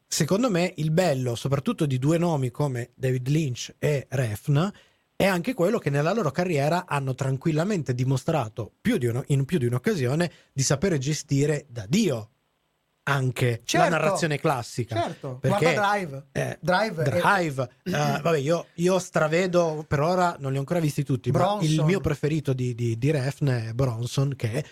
Secondo me il bello, soprattutto di due nomi come David Lynch e Refn, è anche quello che nella loro carriera hanno tranquillamente dimostrato più di uno- in più di un'occasione di sapere gestire da Dio anche Certo. la narrazione classica. certo. Perché- Guarda Drive. Eh, Drive, Drive, eh, vabbè, io, io stravedo per ora, non li ho ancora visti tutti, ma Bronson. il mio preferito di, di, di Refn è Bronson, che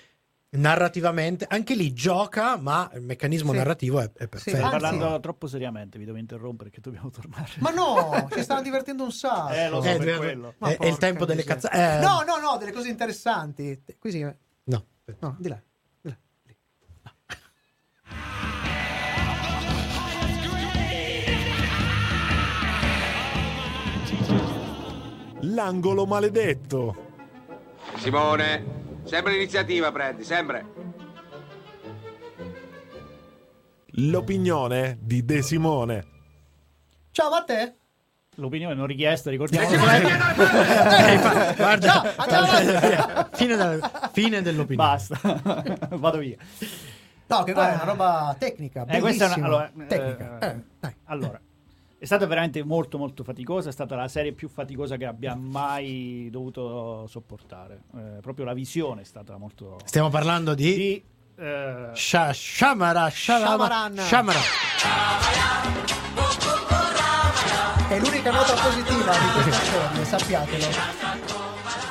narrativamente anche lì gioca, ma il meccanismo Sì. narrativo è, è Sì, perfetto. Stai Anzi- parlando troppo seriamente, vi devo interrompere che dobbiamo tornare. Ma no, ci stanno divertendo un sacco. Eh, lo so Eh, per quello. È, è il tempo delle cazzate. No, no, no, delle cose interessanti. Qui sì. no. No, di là. Di là. lì. L'angolo maledetto. Simone, sempre l'iniziativa prendi, sempre. L'opinione di De Simone. Ciao Matteo. L'opinione non richiesta, ricordiamo. Eh, fa- guarda, No, andiamo avanti. fine, del- fine dell'opinione. Basta, vado via. No, che guarda, è una roba tecnica. Eh, questa è una- bellissima. allora, tecnica. eh, Eh, dai. Allora, è stata veramente molto molto faticosa, è stata la serie più faticosa che abbia mai dovuto sopportare. Eh, proprio la visione è stata molto... Stiamo parlando di, Di, eh, Sha- Shamara, Shalama- Shamaran. Shamara. È l'unica nota positiva di questa serie, sappiatelo.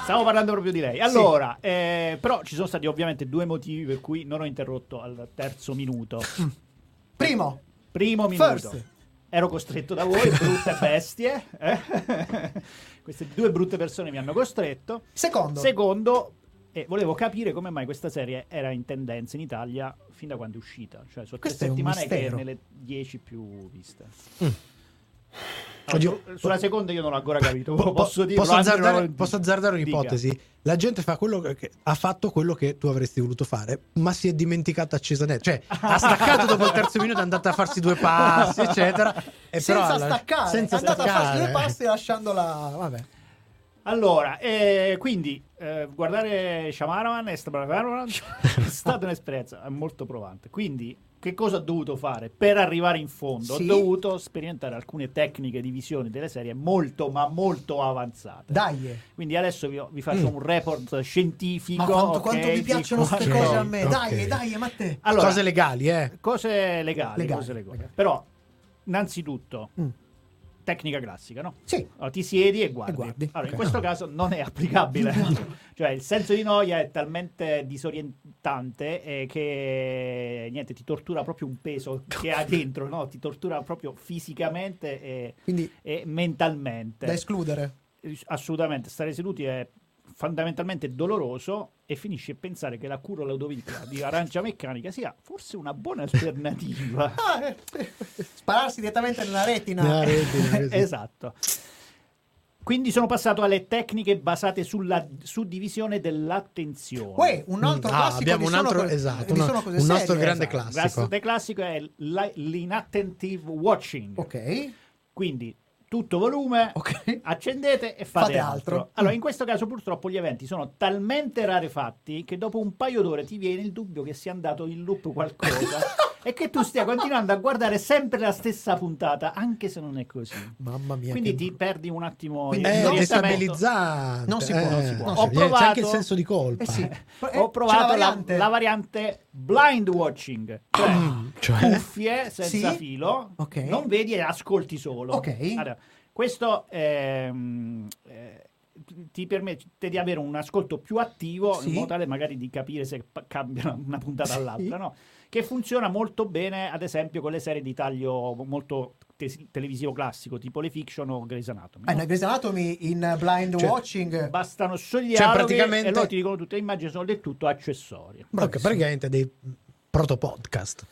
Stavo parlando proprio di lei. Allora, eh, però ci sono stati ovviamente due motivi per cui non ho interrotto al terzo minuto. Primo, Primo minuto. First. Ero costretto da voi, brutte bestie. eh. Queste due brutte persone mi hanno costretto. secondo. Secondo, eh, volevo capire come mai questa serie era in tendenza in Italia fin da quando è uscita. Cioè, sono tre Questo è un settimane che è nelle 10 più viste. Mm. Oddio, su- sulla seconda io non l'ho ancora capito. Po- po- posso dirlo? posso azzardare, non- posso azzardare Dica. un'ipotesi? La gente fa quello che, ha fatto quello che tu avresti voluto fare, ma si è dimenticata accesa net. Cioè, ha staccato dopo il terzo minuto, è andata a farsi due passi, eccetera. E però senza alla- staccare. senza è andata a farsi due staccare. passi lasciandola. Vabbè. Allora, eh, quindi eh, guardare Shamaraman è sta- è stata un'esperienza molto provante. Quindi, che cosa ho dovuto fare? Per arrivare in fondo, Sì. ho dovuto sperimentare alcune tecniche di visione delle serie molto, ma molto avanzate. Dai. Quindi adesso vi, vi faccio un report scientifico. Ma quanto, ok, quanto mi piacciono queste cose a me. Dai, dai, Matteo. Allora, Cose legali, eh. cose legali, Legali, cose legali. legali. Però, innanzitutto, Mm. Tecnica classica, no? Sì. Allora, ti siedi e guardi. E guardi, Allora, ok. in questo caso non è applicabile. cioè, il senso di noia è talmente disorientante eh, che niente, ti tortura proprio un peso che ha dentro, no? Ti tortura proprio fisicamente e, Quindi e mentalmente. da escludere. Assolutamente, stare seduti è fondamentalmente doloroso e finisci a pensare che la cura lodovica di arancia meccanica sia forse una buona alternativa. Ah, eh, Spararsi direttamente nella retina. Nella retina, esatto. Quindi sono passato alle tecniche basate sulla suddivisione dell'attenzione. Uè, un altro Ah, classico abbiamo un altro- co- esatto, di uno- sono cose un nostro serie. grande Esatto. classico. Il classico è l'inattentive watching. Ok. Quindi tutto volume, Ok. accendete e fate, Fate altro. altro. Allora, in questo caso purtroppo gli eventi sono talmente rarefatti che dopo un paio d'ore ti viene il dubbio che sia andato in loop qualcosa e che tu stia continuando a guardare sempre la stessa puntata, anche se non è così. Mamma mia. Quindi che- ti perdi un attimo Quindi il orientamento. destabilizzante. Non si può, eh, non si può. c'è- Ho C'è provato- anche il senso di colpa. Eh sì. Eh, Ho c'è provato la, variante. la variante blind watching, cioè Cioè? cuffie senza Sì? filo, Ok. non vedi e ascolti solo. Ok. Allora, questo ehm, eh, ti permette di avere un ascolto più attivo Sì. in modo tale magari di capire se pa- cambia una puntata Sì. all'altra, no? Che funziona molto bene, ad esempio, con le serie di taglio molto te- televisivo classico, tipo le fiction o Grey's Anatomy. Eh, no? Grey's Anatomy in blind Cioè, watching Bastano solo gli Cioè, praticamente- e loro ti dicono tutte le immagini, sono del tutto accessorie. Ok, praticamente dei proto-podcast.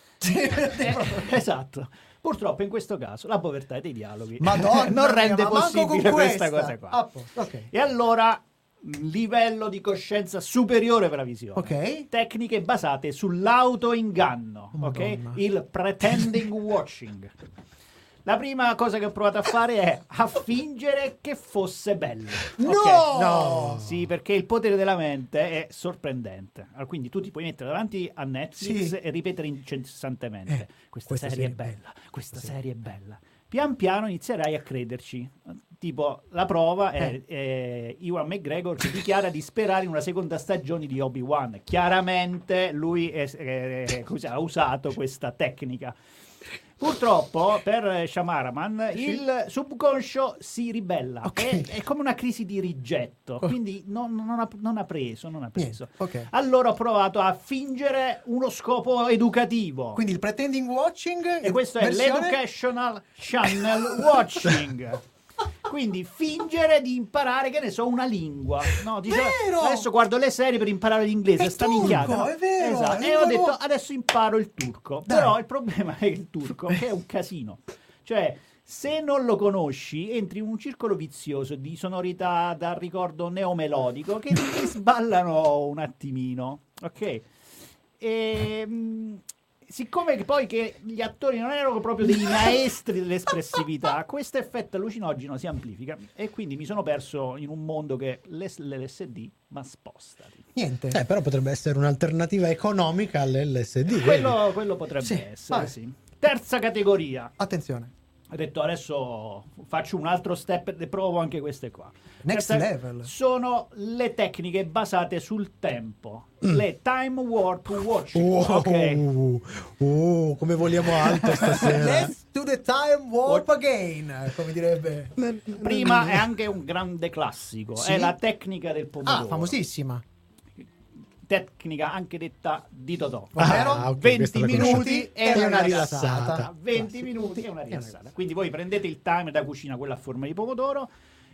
esatto. Purtroppo in questo caso la povertà dei dialoghi Madonna non rende possibile questa cosa qua. Ah, po- ok. E allora livello di coscienza superiore per la visione. Ok. Tecniche basate sull'autoinganno, ok? Madonna. Il pretending watching. La prima cosa che ho provato a fare è a fingere che fosse bello. No! Ok? No! Sì, perché il potere della mente è sorprendente. Allora, quindi tu ti puoi mettere davanti a Netflix Sì. e ripetere incessantemente: Eh, questa, questa serie, serie è bella, bella, questa questa serie è bella. Pian piano inizierai a crederci. Tipo, la prova è eh, Ewan McGregor che dichiara di sperare in una seconda stagione di Obi-Wan. Chiaramente lui è- è- così, ha usato questa tecnica. Purtroppo per Shamaraman il subconscio si ribella, Ok. è, è come una crisi di rigetto, quindi non, non ha, non ha preso, non ha preso. Niente, ok. Allora ho provato a fingere uno scopo educativo. Quindi il pretending watching E questo è versione- l'Educational Channel Watching. Quindi fingere di imparare, che ne so, una lingua. No, dice, Vero! adesso guardo le serie per imparare l'inglese, È sta turco, minchiata. no? è vero, Esatto. E ho detto, nuova. adesso imparo il turco. Dai. Però il problema è il turco, che è un casino. Cioè, se non lo conosci, entri in un circolo vizioso di sonorità dal ricordo neomelodico che ti sballano un attimino. Ok? E, mh, siccome poi che gli attori non erano proprio dei maestri dell'espressività, questo effetto allucinogeno si amplifica e quindi mi sono perso in un mondo che l'S- l'LSD ma spostati. Niente. Eh, però potrebbe essere un'alternativa economica all'LSD. Quello, quello potrebbe Sì, essere, sì. Terza categoria. Attenzione. Ho detto adesso faccio un altro step e provo anche queste qua. Next Queste level. Sono le tecniche basate sul tempo, le time warp watching. Wow, Ok. oh, come vogliamo alto stasera. Let's to the time warp again, come direbbe. Prima è anche un grande classico, Sì? è la tecnica del pomodoro. Ah, famosissima. Tecnica anche detta di Totò. Ovvero Ah, ok, 20 questa la minuti e è una una rilassata. rilassata. 20 minuti e una rilassata. Quindi voi prendete il timer da cucina, quella a forma di pomodoro,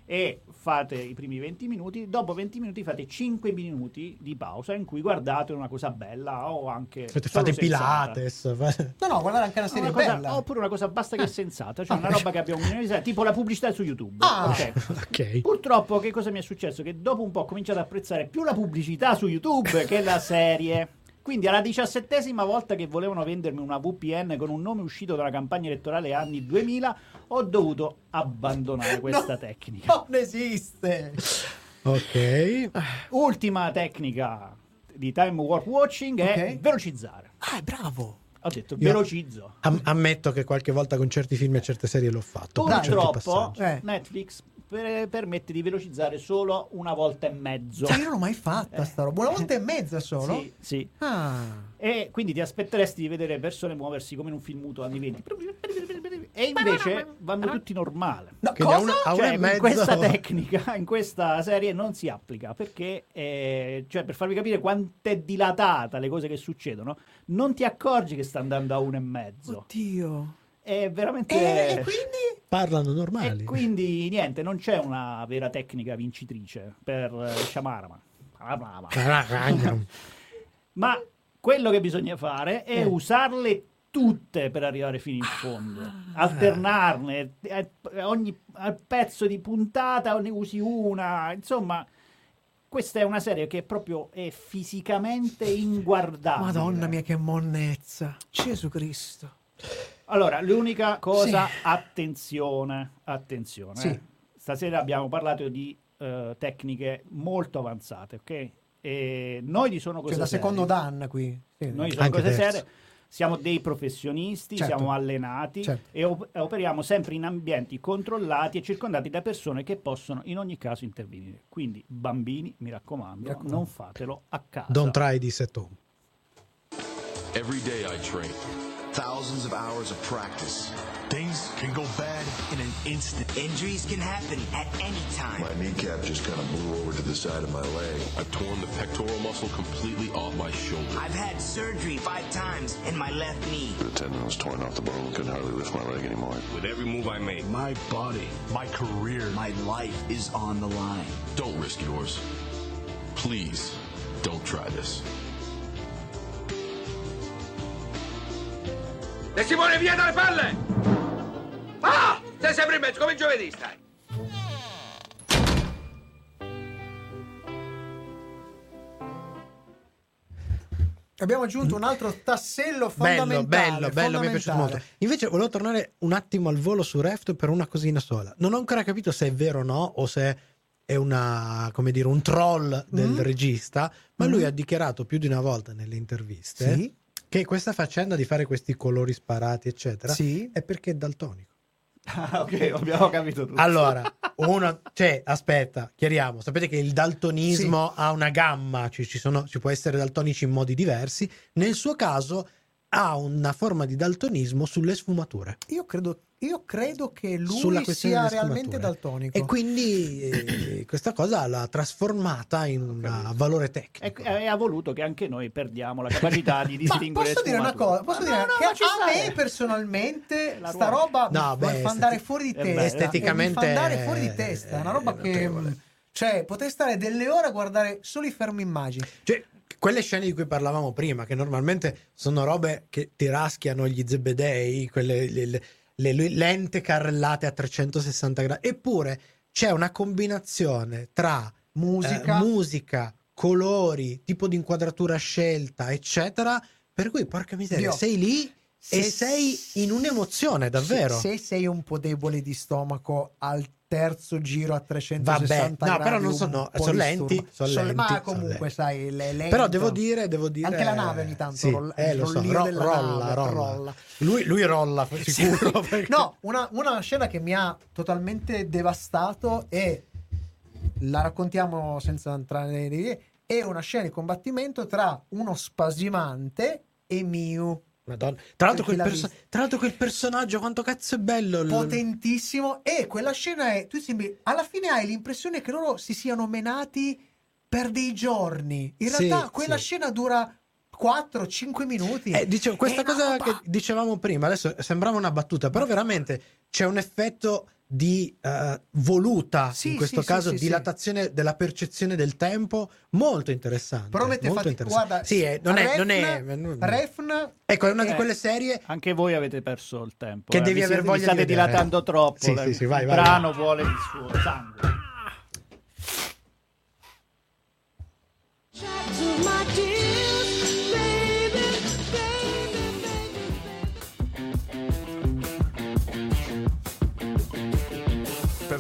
e fate i primi 20 minuti. Dopo 20 minuti fate 5 minuti di pausa in cui guardate una cosa bella o anche. Fate, fate. Pilates. No, no, guardare anche una serie Una cosa- bella. oppure una cosa basta che sensata, cioè una roba che abbiamo minimizzato, tipo la pubblicità su YouTube. Ah. Ok. Ok. Purtroppo, che cosa mi è successo? Che dopo un po' ho cominciato ad apprezzare più la pubblicità su YouTube che la serie. Quindi alla diciassettesima volta che volevano vendermi una VPN con un nome uscito dalla campagna elettorale anni 2000, ho dovuto abbandonare questa No. tecnica. Non esiste. Ok. Ultima tecnica di time warp watching è Ok. velocizzare. Ah, bravo. Ho detto Io- velocizzo. Am- ammetto che qualche volta con certi film e certe serie l'ho fatto. certi Purtroppo passaggi. Eh. Netflix per- permette di velocizzare solo una volta e mezzo. Cioè, io non l'ho mai fatta sta roba. Una volta e mezza solo? Sì, sì. Ah. E quindi ti aspetteresti di vedere persone muoversi come in un film muto anni 20. E invece vanno tutti normale. No, Quindi a cosa? una- a Cioè, una e mezzo. questa tecnica in questa serie non si applica perché, eh, cioè, per farvi capire quanto è dilatata le cose che succedono, non ti accorgi che sta andando a uno e mezzo. Oddio. È veramente. E, e quindi? Parlano E normali. quindi niente, non c'è una vera tecnica vincitrice per eh, Shamarama. Ma quello che bisogna fare è Eh. usarle tutte per arrivare fino in fondo, Ah. alternarne, eh, ogni al pezzo di puntata ne usi una, insomma, questa è una serie che proprio è fisicamente inguardabile. Madonna mia, che monnezza. Gesù Cristo. Allora, l'unica cosa, Sì. attenzione, attenzione. Sì. eh. Stasera abbiamo parlato di eh, tecniche molto avanzate, ok? E noi di Sono Cose Cioè, da Serie- secondo Dan qui. Sì. Noi sono Anche cose terzo. serie, siamo dei professionisti, Certo. siamo allenati Certo. e op- e operiamo sempre in ambienti controllati e circondati da persone che possono in ogni caso intervenire. Quindi, bambini, mi raccomando, Mi raccomando. non fatelo a casa. Don't try this at home. Every day I train, thousands of hours of practice. Things can go bad in an instant. Injuries can happen at any time. My kneecap just kind of blew over to the side of my leg. I've torn the pectoral muscle completely off my shoulder. I've had surgery five times in my left knee. The tendon was torn off the bone, couldn't hardly lift my leg anymore. With every move I make, My body, my career. My life is on the line. don't risk yours. Please, don't try this. De Simone, via dalle palle! Ah! Sei sempre in mezzo, come giovedì stai. Abbiamo aggiunto un altro tassello Bello, fondamentale. bello, bello, mi è piaciuto molto. Invece volevo tornare un attimo al volo su Reft per una cosina sola. Non ho ancora capito se è vero o no, o se è una, come dire, un troll del Mm. regista, ma lui Mm. ha dichiarato più di una volta nelle interviste Sì, che questa faccenda di fare questi colori sparati, eccetera, sì. è perché è daltonico. Ah, ok, abbiamo capito tutto. Allora, uno, cioè, aspetta, chiariamo. Sapete che il daltonismo ha una gamma, ci, ci sono, ci può essere daltonici in modi diversi. Nel suo caso ha una forma di daltonismo sulle sfumature. Io credo, io credo che lui sia realmente daltonico. E quindi eh, questa cosa l'ha trasformata in un valore E, tecnico. e ha voluto che anche noi perdiamo la capacità di distinguere posso dire una cosa? Posso Ma dire no, no, che ci a sta, me personalmente La sta roba No, beh, fa andare fuori di eh, testa. esteticamente fa andare fuori di testa. È una roba è che notevole. cioè potrei stare delle ore a guardare solo i fermi immagini. Cioè, quelle scene di cui parlavamo prima, che normalmente sono robe che ti raschiano gli zebedei, quelle le, le- le- le lente carrellate a 360 gradi, eppure c'è una combinazione tra Musica. eh, musica, colori, tipo di inquadratura scelta, eccetera, per cui porca miseria, Dio. sei lì e Se- sei in un'emozione, davvero. Se, se sei un po' debole di stomaco al terzo giro a 360 Vabbè, no, però non sono- sono lenti, sono lenti, ma comunque lenti. sai, le lento. Però devo dire, devo dire Anche la nave ogni tanto sì, rolla- eh, il lo so, ro- rolla, rolla. rolla. Lui, lui rolla sicuro. perché- No, una, una scena che mi ha totalmente devastato e la raccontiamo senza entrare nei dettagli, è una scena di combattimento tra uno spasimante e Miu. Madonna. Tra l'altro, quel perso- tra l'altro quel personaggio, quanto cazzo è bello. potentissimo e quella scena è tu sembri alla fine hai l'impressione che loro si siano menati per dei giorni in Sì, realtà quella sì. scena dura 4-5 minuti Eh, dicevo, questa cosa roba- che dicevamo prima, adesso sembrava una battuta, però veramente c'è un effetto di eh, voluta, Sì, in questo sì, caso sì, sì, dilatazione della percezione del tempo, molto interessante. però mette molto fatti interessante. guarda sì, eh, non, è, non è- Refn- non- Refn Ecco, è una di quelle serie Anche voi avete perso il tempo. Che eh. devi Vi aver voglia state di vedere. dilatando troppo. Sì, sì, sì, vai, il vai, brano vuole il suo sangue. Per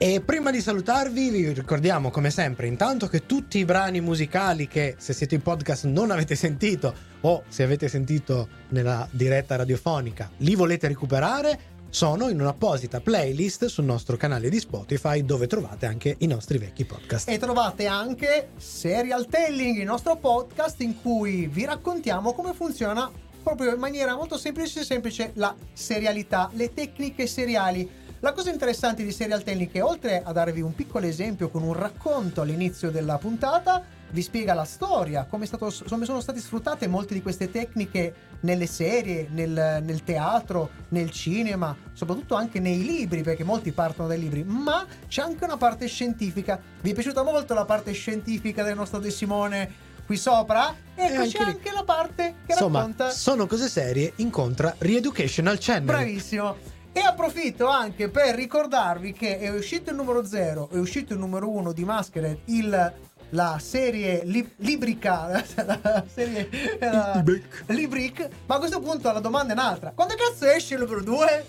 E prima di salutarvi vi ricordiamo come sempre intanto che tutti i brani musicali che se siete in podcast non avete sentito o se avete sentito nella diretta radiofonica li volete recuperare sono in un'apposita playlist sul nostro canale di Spotify dove trovate anche i nostri vecchi podcast. e trovate anche Serial Telling, il nostro podcast in cui vi raccontiamo come funziona proprio in maniera molto semplice semplice la serialità, le tecniche seriali. La cosa interessante di Serial Telling è che oltre a darvi un piccolo esempio con un racconto all'inizio della puntata, vi spiega la storia, come, è stato- come sono state sfruttate molte di queste tecniche nelle serie, nel, nel teatro, nel cinema, soprattutto anche nei libri, perché molti partono dai libri, ma c'è anche una parte scientifica. Vi è piaciuta molto la parte scientifica del nostro De Simone qui sopra? Ecco, anche c'è lì. anche la parte che Insomma, racconta sono cose serie incontra Reeducational Channel. Bravissimo. E approfitto anche per ricordarvi che è uscito il numero 0, è uscito il numero 1 di Masquerade, il, la serie li- librica, la serie la- Libric. Ma a questo punto la domanda è un'altra. Quando cazzo esce il numero 2?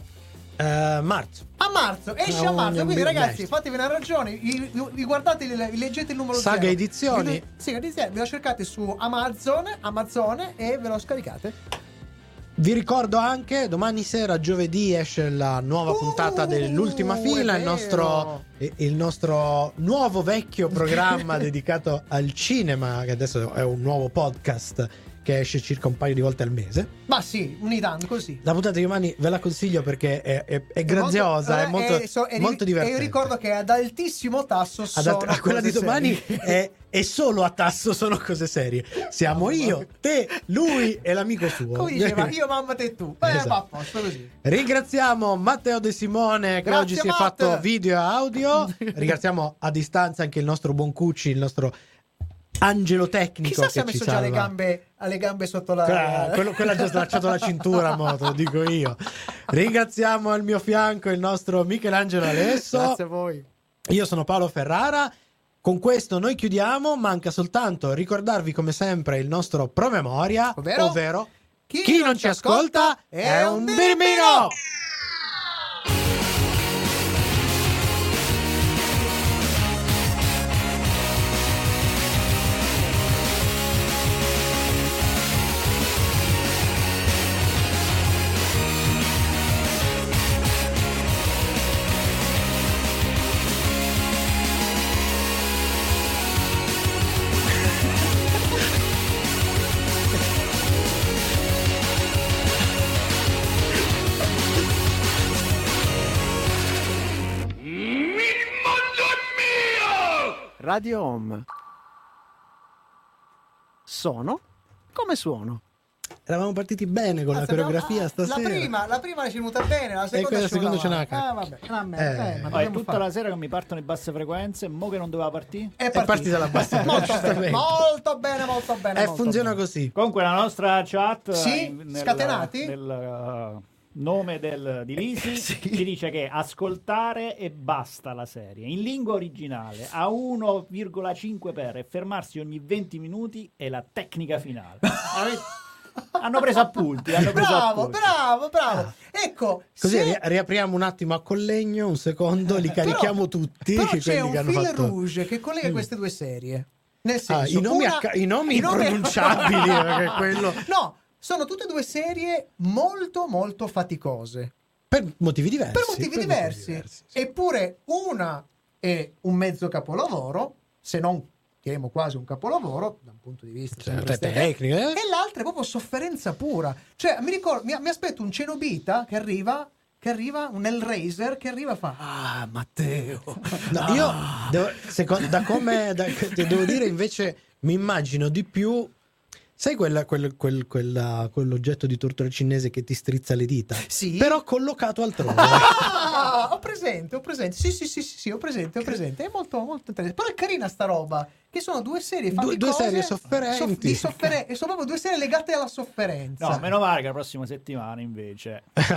Eh, marzo. A marzo, esce No, a marzo, non quindi ragazzi fatevi una ragione, i- i- guardate, il- leggete il numero Saga zero. Edizioni. Vi- Sì, edizioni, ve lo cercate su Amazon, Amazon e ve lo scaricate. Vi ricordo anche, domani sera, giovedì, esce la nuova puntata dell'ultima fila, il nostro, il nostro nuovo vecchio programma dedicato al cinema, che adesso è un nuovo podcast che esce circa un paio di volte al mese. Ma sì, unitando così. La puntata di domani ve la consiglio perché è, è- è graziosa, è molto, eh, so- e- molto E divertente. io ricordo che ad altissimo tasso Ad sono alt- quella di domani è, è solo a tasso, sono cose serie. Siamo io, te, lui e l'amico suo. Come diceva, io, mamma, te e tu. Eh, Esatto. va a posto così. Ringraziamo Matteo De Simone che Grazie, oggi si è Matt. fatto video e audio. Ringraziamo a distanza anche il nostro buon Cucci, il nostro angelo tecnico Chissà se ha messo già le gambe, alle gambe sotto la... Quella, quello, quello ha già slacciato la cintura, mo, te lo dico io. Ringraziamo al mio fianco il nostro Michelangelo Alesso. Grazie a voi. Io sono Paolo Ferrara. Con questo noi chiudiamo. Manca soltanto ricordarvi, come sempre, il nostro promemoria, Ovvero? ovvero, chi, non ci ascolta è un birbino. Radio Home. Sono come suono. Eravamo partiti bene con la Cazzo, abbiamo- coreografia ah, stasera. La prima, la prima ci è venuta bene, la seconda, quella ci vuole seconda ce n'ha avanti. a Ah, vabbè, una merda. Eh. Eh, ma Poi dobbiamo tutta fare. la sera che mi partono le basse frequenze, mo che non doveva partire? È È partita dalla bassa molto bene, giustamente. molto bene, molto bene. Eh, molto funziona bene. così. Comunque la nostra chat Sì? eh, nel- Scatenati? nel uh, nome del, di Lisi ci dice che ascoltare e basta la serie in lingua originale a 1,5 per e fermarsi ogni 20 minuti è la tecnica finale. Hanno preso appunti, hanno preso Bravo, appunti. bravo, bravo. Ecco, Così se- ri- riapriamo un attimo a collegno, un secondo, li carichiamo tutti. però c'è quelli un che hanno fil fatto... rouge che collega Mm. queste due serie. Nel Ah, senso, i nomi, una- acca- i nomi i nomi- impronunciabili, perché quello... No, sono tutte e due serie molto molto faticose. Per motivi diversi. per motivi diversi. Eppure una è un mezzo capolavoro, se non diremo quasi un capolavoro da un punto di vista estetico, tecniche, eh? e l'altra è proprio sofferenza pura. Cioè, mi, ricordo, mi, mi aspetto un cenobita che arriva che arriva un Hellraiser che arriva e fa ah Matteo No, io devo, secondo- da come da- devo dire invece mi immagino di più sai quella- quel- quel- quella- quell'oggetto di tortura cinese che ti strizza le dita Sì. però collocato altrove Ah, ho presente, ho presente. Sì, sì, sì, sì, sì, ho presente, ho presente. È molto, molto interessante. Però è carina sta roba. Che sono due serie Due- due faticose, serie sofferenti. soff- di soffere- e sono proprio due serie legate alla sofferenza. No, meno male che la prossima settimana invece.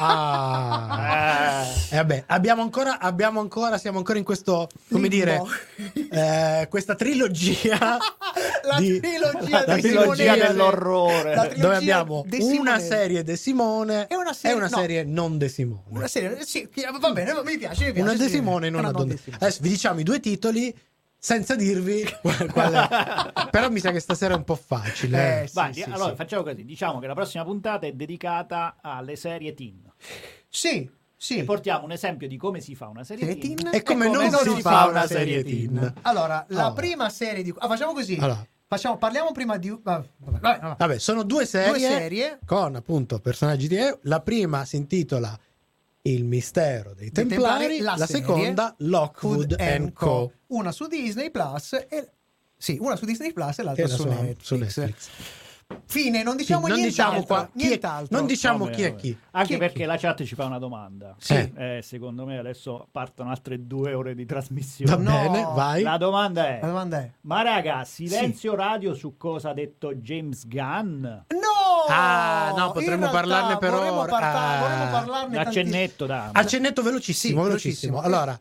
Ah, ah. E vabbè, abbiamo ancora, abbiamo ancora, siamo ancora in questo, come dire, Limbo. eh, questa trilogia La di- trilogia la trilogia Simone. dell'orrore. La trilogia dove abbiamo una serie De Simone E una e serie- una no. serie non De Simone. Una serie, sì, va bene, mi piace, mi piace. Una De. Simone e non Una una non Don De Simone. Adesso vi diciamo i due titoli senza dirvi qual, è. Però mi sa che stasera è un po' facile. Eh, sì, Vai, sì, allora sì. facciamo così: diciamo che la prossima puntata è dedicata alle serie teen. Sì, sì. E portiamo un esempio di come si fa una serie teen, teen E come non si fa una serie teen. Allora, la Allora. prima serie di... Ah, facciamo così. Allora. Facciamo, parliamo prima di... Vabbè, vabbè, vabbè. Vabbè, sono due serie, Due serie. con appunto personaggi di EU. La prima si intitola Il mistero dei Dei Templari, la, serie seconda Lockwood and Co. Una su Disney Plus e... Sì, una su Disney Plus e l'altra la su, sua- Netflix. su Netflix. Fine, non Sì, diciamo non diciamo nient'altro. è- nient'altro. non diciamo Vabbè, chi è chi. Anche Chi è perché chi? la chat ci fa una domanda. Sì. Eh, secondo me adesso partono altre due ore di trasmissione. Va No. bene, vai. La domanda è: La domanda è... Ma raga, silenzio radio su cosa ha detto James Gunn? No! Ah, no, potremmo realtà parlarne per vorremmo ora. parla- Ah. vorremmo parlarne accennetto, dai. Accennetto velocissimo, Sì, velocissimo. velocissimo. Allora,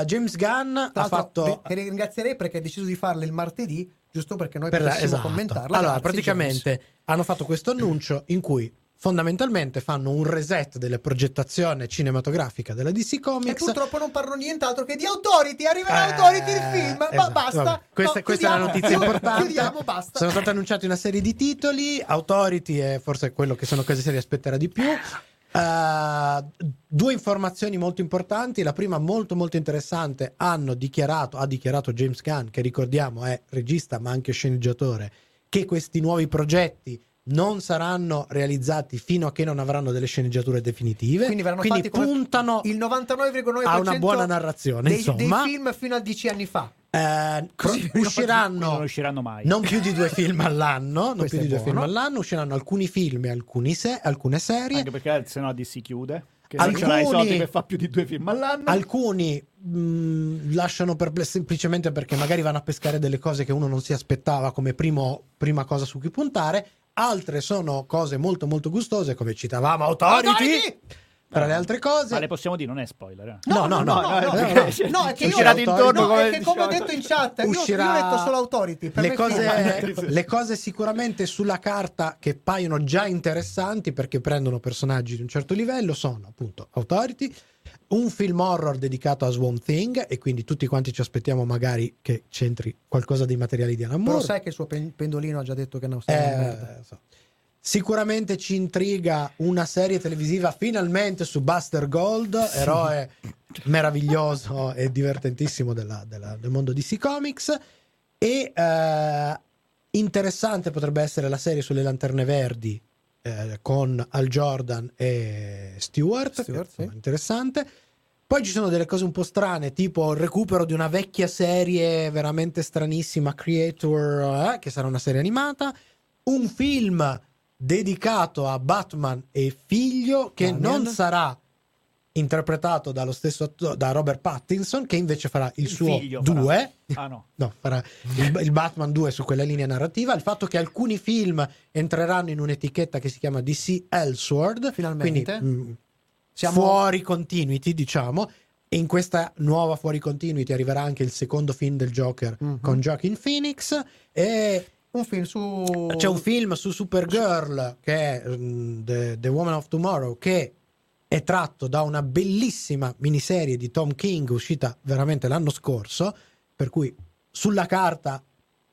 eh, James Gunn Tra ha fatto Che ringrazierei perché ha deciso di farle il martedì, giusto perché noi per la- esatto. commentarla. Allora, praticamente hanno fatto questo annuncio in cui fondamentalmente fanno un reset della progettazione cinematografica della DC E Comics. purtroppo non parlo nient'altro che di Authority. Arriverà Eh, Authority il film. ma esatto, basta. vabbè. Questa, No, questa è la notizia importante. Chiudiamo, basta. Sono stati annunciati una serie di titoli. Authority è forse quello che sono cose si aspetterà di più. Eh, due informazioni molto importanti. La prima, molto molto interessante, hanno dichiarato, ha dichiarato James Gunn, che ricordiamo è regista ma anche sceneggiatore, che questi nuovi progetti non saranno realizzati fino a che non avranno delle sceneggiature definitive. Quindi come puntano il 99,9% a una buona narrazione. dei, insomma, dei film fino a dieci anni fa. Eh, Così usciranno non usciranno mai. non più di due film all'anno, non più di due film all'anno, usciranno alcuni film e alcuni se- alcune serie. Anche perché se no DC chiude. Che Alcuni- non c'era i soldi per fare più di due film all'anno. Alcuni mh, lasciano perplessi semplicemente perché magari vanno a pescare delle cose che uno non si aspettava come primo- prima cosa su cui puntare. Altre sono cose molto molto gustose, come citavamo Authority. Authority! Tra le altre cose, Ma le possiamo dire, non è spoiler. eh. No, no, no, no, no, no, no, perché- no. no, è che io, Uscirà d'intorno no, come è che come ho detto in chat, io- Uscirà- io, ho detto solo Authority. Per le cose, le cose sicuramente sulla carta che paiono già interessanti perché prendono personaggi di un certo livello sono appunto Authority, un film horror dedicato a Swamp Thing e quindi tutti quanti ci aspettiamo magari che c'entri qualcosa dei materiali di Alan Però Moore. sai che il suo pen- pendolino ha già detto che non sta Eh, so. Sicuramente ci intriga una serie televisiva finalmente su Buster Gold, eroe meraviglioso e divertentissimo della- della- del mondo DC Comics. E eh, interessante potrebbe essere la serie sulle lanterne verdi eh, con Al Jordan e Stewart. Stewart, sì. Interessante. Poi ci sono delle cose un po' strane, tipo il recupero di una vecchia serie veramente stranissima, Creator, eh, che sarà una serie animata. Un film dedicato a Batman e figlio, che Damian. non sarà interpretato dallo stesso attore, da Robert Pattinson, che invece farà il, Il suo figlio farà. 2. Ah no. No, farà il, il Batman 2 su quella linea narrativa. Il fatto che alcuni film entreranno in un'etichetta che si chiama DC Elseworld, Finalmente. quindi mm, Siamo- fuori continuity, diciamo. E in questa nuova fuori continuity arriverà anche il secondo film del Joker Mhm. con Joaquin Phoenix. E Un film su... c'è un film su Supergirl che è mm, The, The Woman of Tomorrow che è tratto da una bellissima miniserie di Tom King uscita veramente l'anno scorso, per cui sulla carta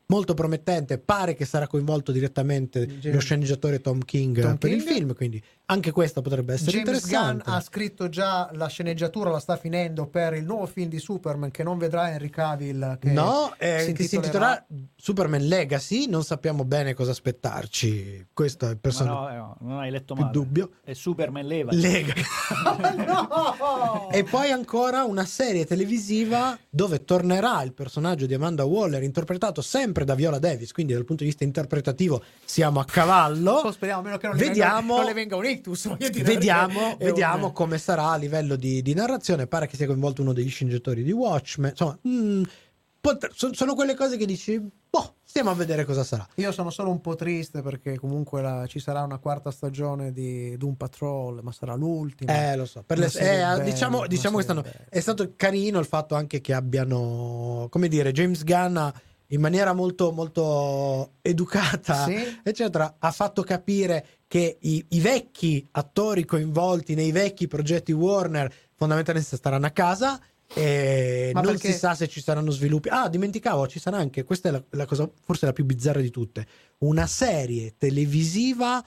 molto promettente, pare che sarà coinvolto direttamente James- lo sceneggiatore Tom King Tom per il King? film, quindi anche questo potrebbe essere James Gunn interessante. ha scritto già la sceneggiatura, la sta finendo per il nuovo film di Superman che non vedrà Henry Cavill. Che no, eh, si che si intitolerà- Superman Legacy, non sappiamo bene cosa aspettarci. Questo è il personaggio no, eh, no, non hai letto più male. dubbio. È Superman leva. Lega. no! E poi ancora una serie televisiva dove tornerà il personaggio di Amanda Waller, interpretato sempre da Viola Davis, quindi dal punto di vista interpretativo siamo a cavallo. Oh, speriamo almeno che non le, Vediamo- venga, non le venga un ictus. Vediamo, vediamo un- come sarà a livello di, di narrazione. Pare che sia coinvolto uno degli sceneggiatori di Watchmen. Insomma, mm, pot- son- sono quelle cose che dici, boh, stiamo a vedere cosa sarà. Io sono solo un po' triste perché comunque la- ci sarà una quarta stagione di Doom Patrol, ma sarà l'ultima. Eh, lo so. Per le- eh, bella, diciamo diciamo che stanno- è stato carino il fatto anche che abbiano, come dire, James Gunn in maniera molto, molto educata, Sì. eccetera, ha fatto capire che i, i vecchi attori coinvolti nei vecchi progetti Warner fondamentalmente staranno a casa. E Ma non perché- si sa se ci saranno sviluppi. Ah, dimenticavo, ci sarà anche, questa è la, la cosa forse la più bizzarra di tutte, una serie televisiva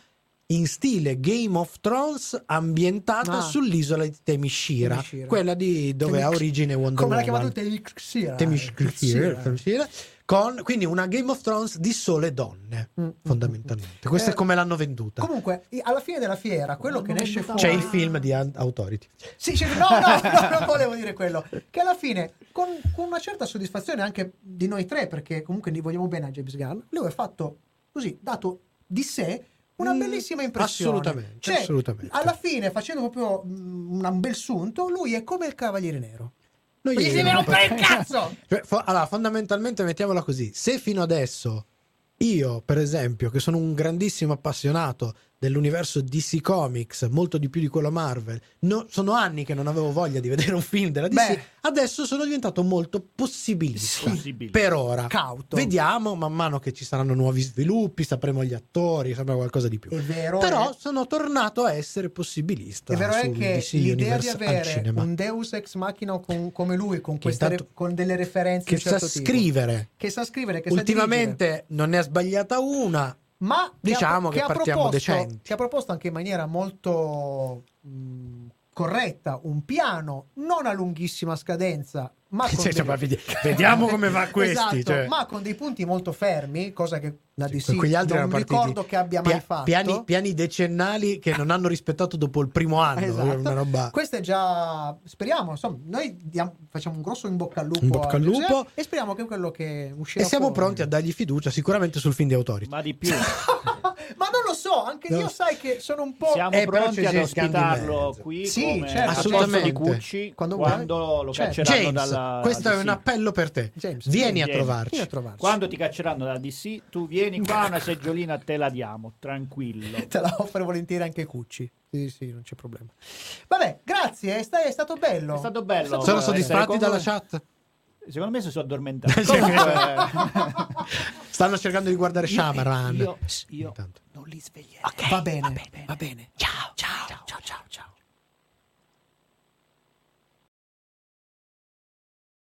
in stile Game of Thrones ambientata Ah. sull'isola di Temishira, Themyscira. quella di dove ha Temish- origine Wonder Come l'ha Woman. chiamato Temishira? Temishira, Temishira. Temishira, con quindi una Game of Thrones di sole donne, Mm, mm, fondamentalmente. Questa Eh, è come l'hanno venduta. Comunque, alla fine della fiera, quello che ne esce fuori. C'è il film di Authority. Sì, c'è- no, no, no, non volevo dire quello. Che alla fine, con, con una certa soddisfazione anche di noi tre, perché comunque gli vogliamo bene a James Gunn, lui ha fatto così, dato di sé una Mm, bellissima impressione. assolutamente, Cioè, assolutamente. Alla fine, facendo proprio mm, un bel sunto, lui è come il Cavaliere Nero. Noi Gli si rompere il cazzo! Cioè, fo- allora, fondamentalmente mettiamola così: se fino adesso io, per esempio, che sono un grandissimo appassionato dell'universo DC Comics, molto di più di quello Marvel. No- sono anni che non avevo voglia di vedere un film della DC. Beh. Adesso sono diventato molto possibilista. Possibile. Per ora. Cauto. Vediamo man mano che ci saranno nuovi sviluppi, sapremo gli attori, sapremo qualcosa di più. È vero, Però è- sono tornato a essere possibilista. È vero è sul che DC l'idea di avere un Deus ex machina con- come lui, con, Che queste intanto- con delle referenze che certo sa tipo, scrivere. che sa scrivere, che sa Ultimamente non ne ha sbagliata una. Ma che diciamo ha, che ha partiamo proposto, decenti. che ha proposto anche in maniera molto mh, corretta un piano non a lunghissima scadenza, ma con Cioè, dei- ma vedi- vediamo come va questi. Esatto, cioè. ma con dei punti molto fermi, cosa che la DC altri non erano partiti ricordo che abbia mai pia- fatto. Piani, piani decennali che non hanno rispettato dopo il primo anno. Esatto. Una roba. Questo è già. Speriamo, insomma, noi diamo- facciamo un grosso in bocca al lupo. Bocca al lupo. E speriamo che quello che uscirà. E siamo fuori- pronti a dargli fiducia sicuramente sul film di Authority. Ma di più, Ma non lo so, anche No. io sai che sono un po'. siamo Eh, pronti ad ospitarlo qui Sì, come certo, assolutamente. di Cucci Quando quando, lo Certo. cacceranno James, dalla questo è un appello per te. James, Vieni a vieni, trovarci. vieni a trovarci. Quando ti cacceranno dalla DC, tu vieni qua, una seggiolina te la diamo, tranquillo. Te la offre volentieri anche Cucci. Sì, sì, non c'è problema. Vabbè, grazie, è, sta- è stato bello. È stato bello. stato Sono soddisfatti dalla chat? Secondo me si sono addormentati. Stanno cercando di guardare io- Shamaran. io, io Intanto. non li sveglierò. Va bene, va bene.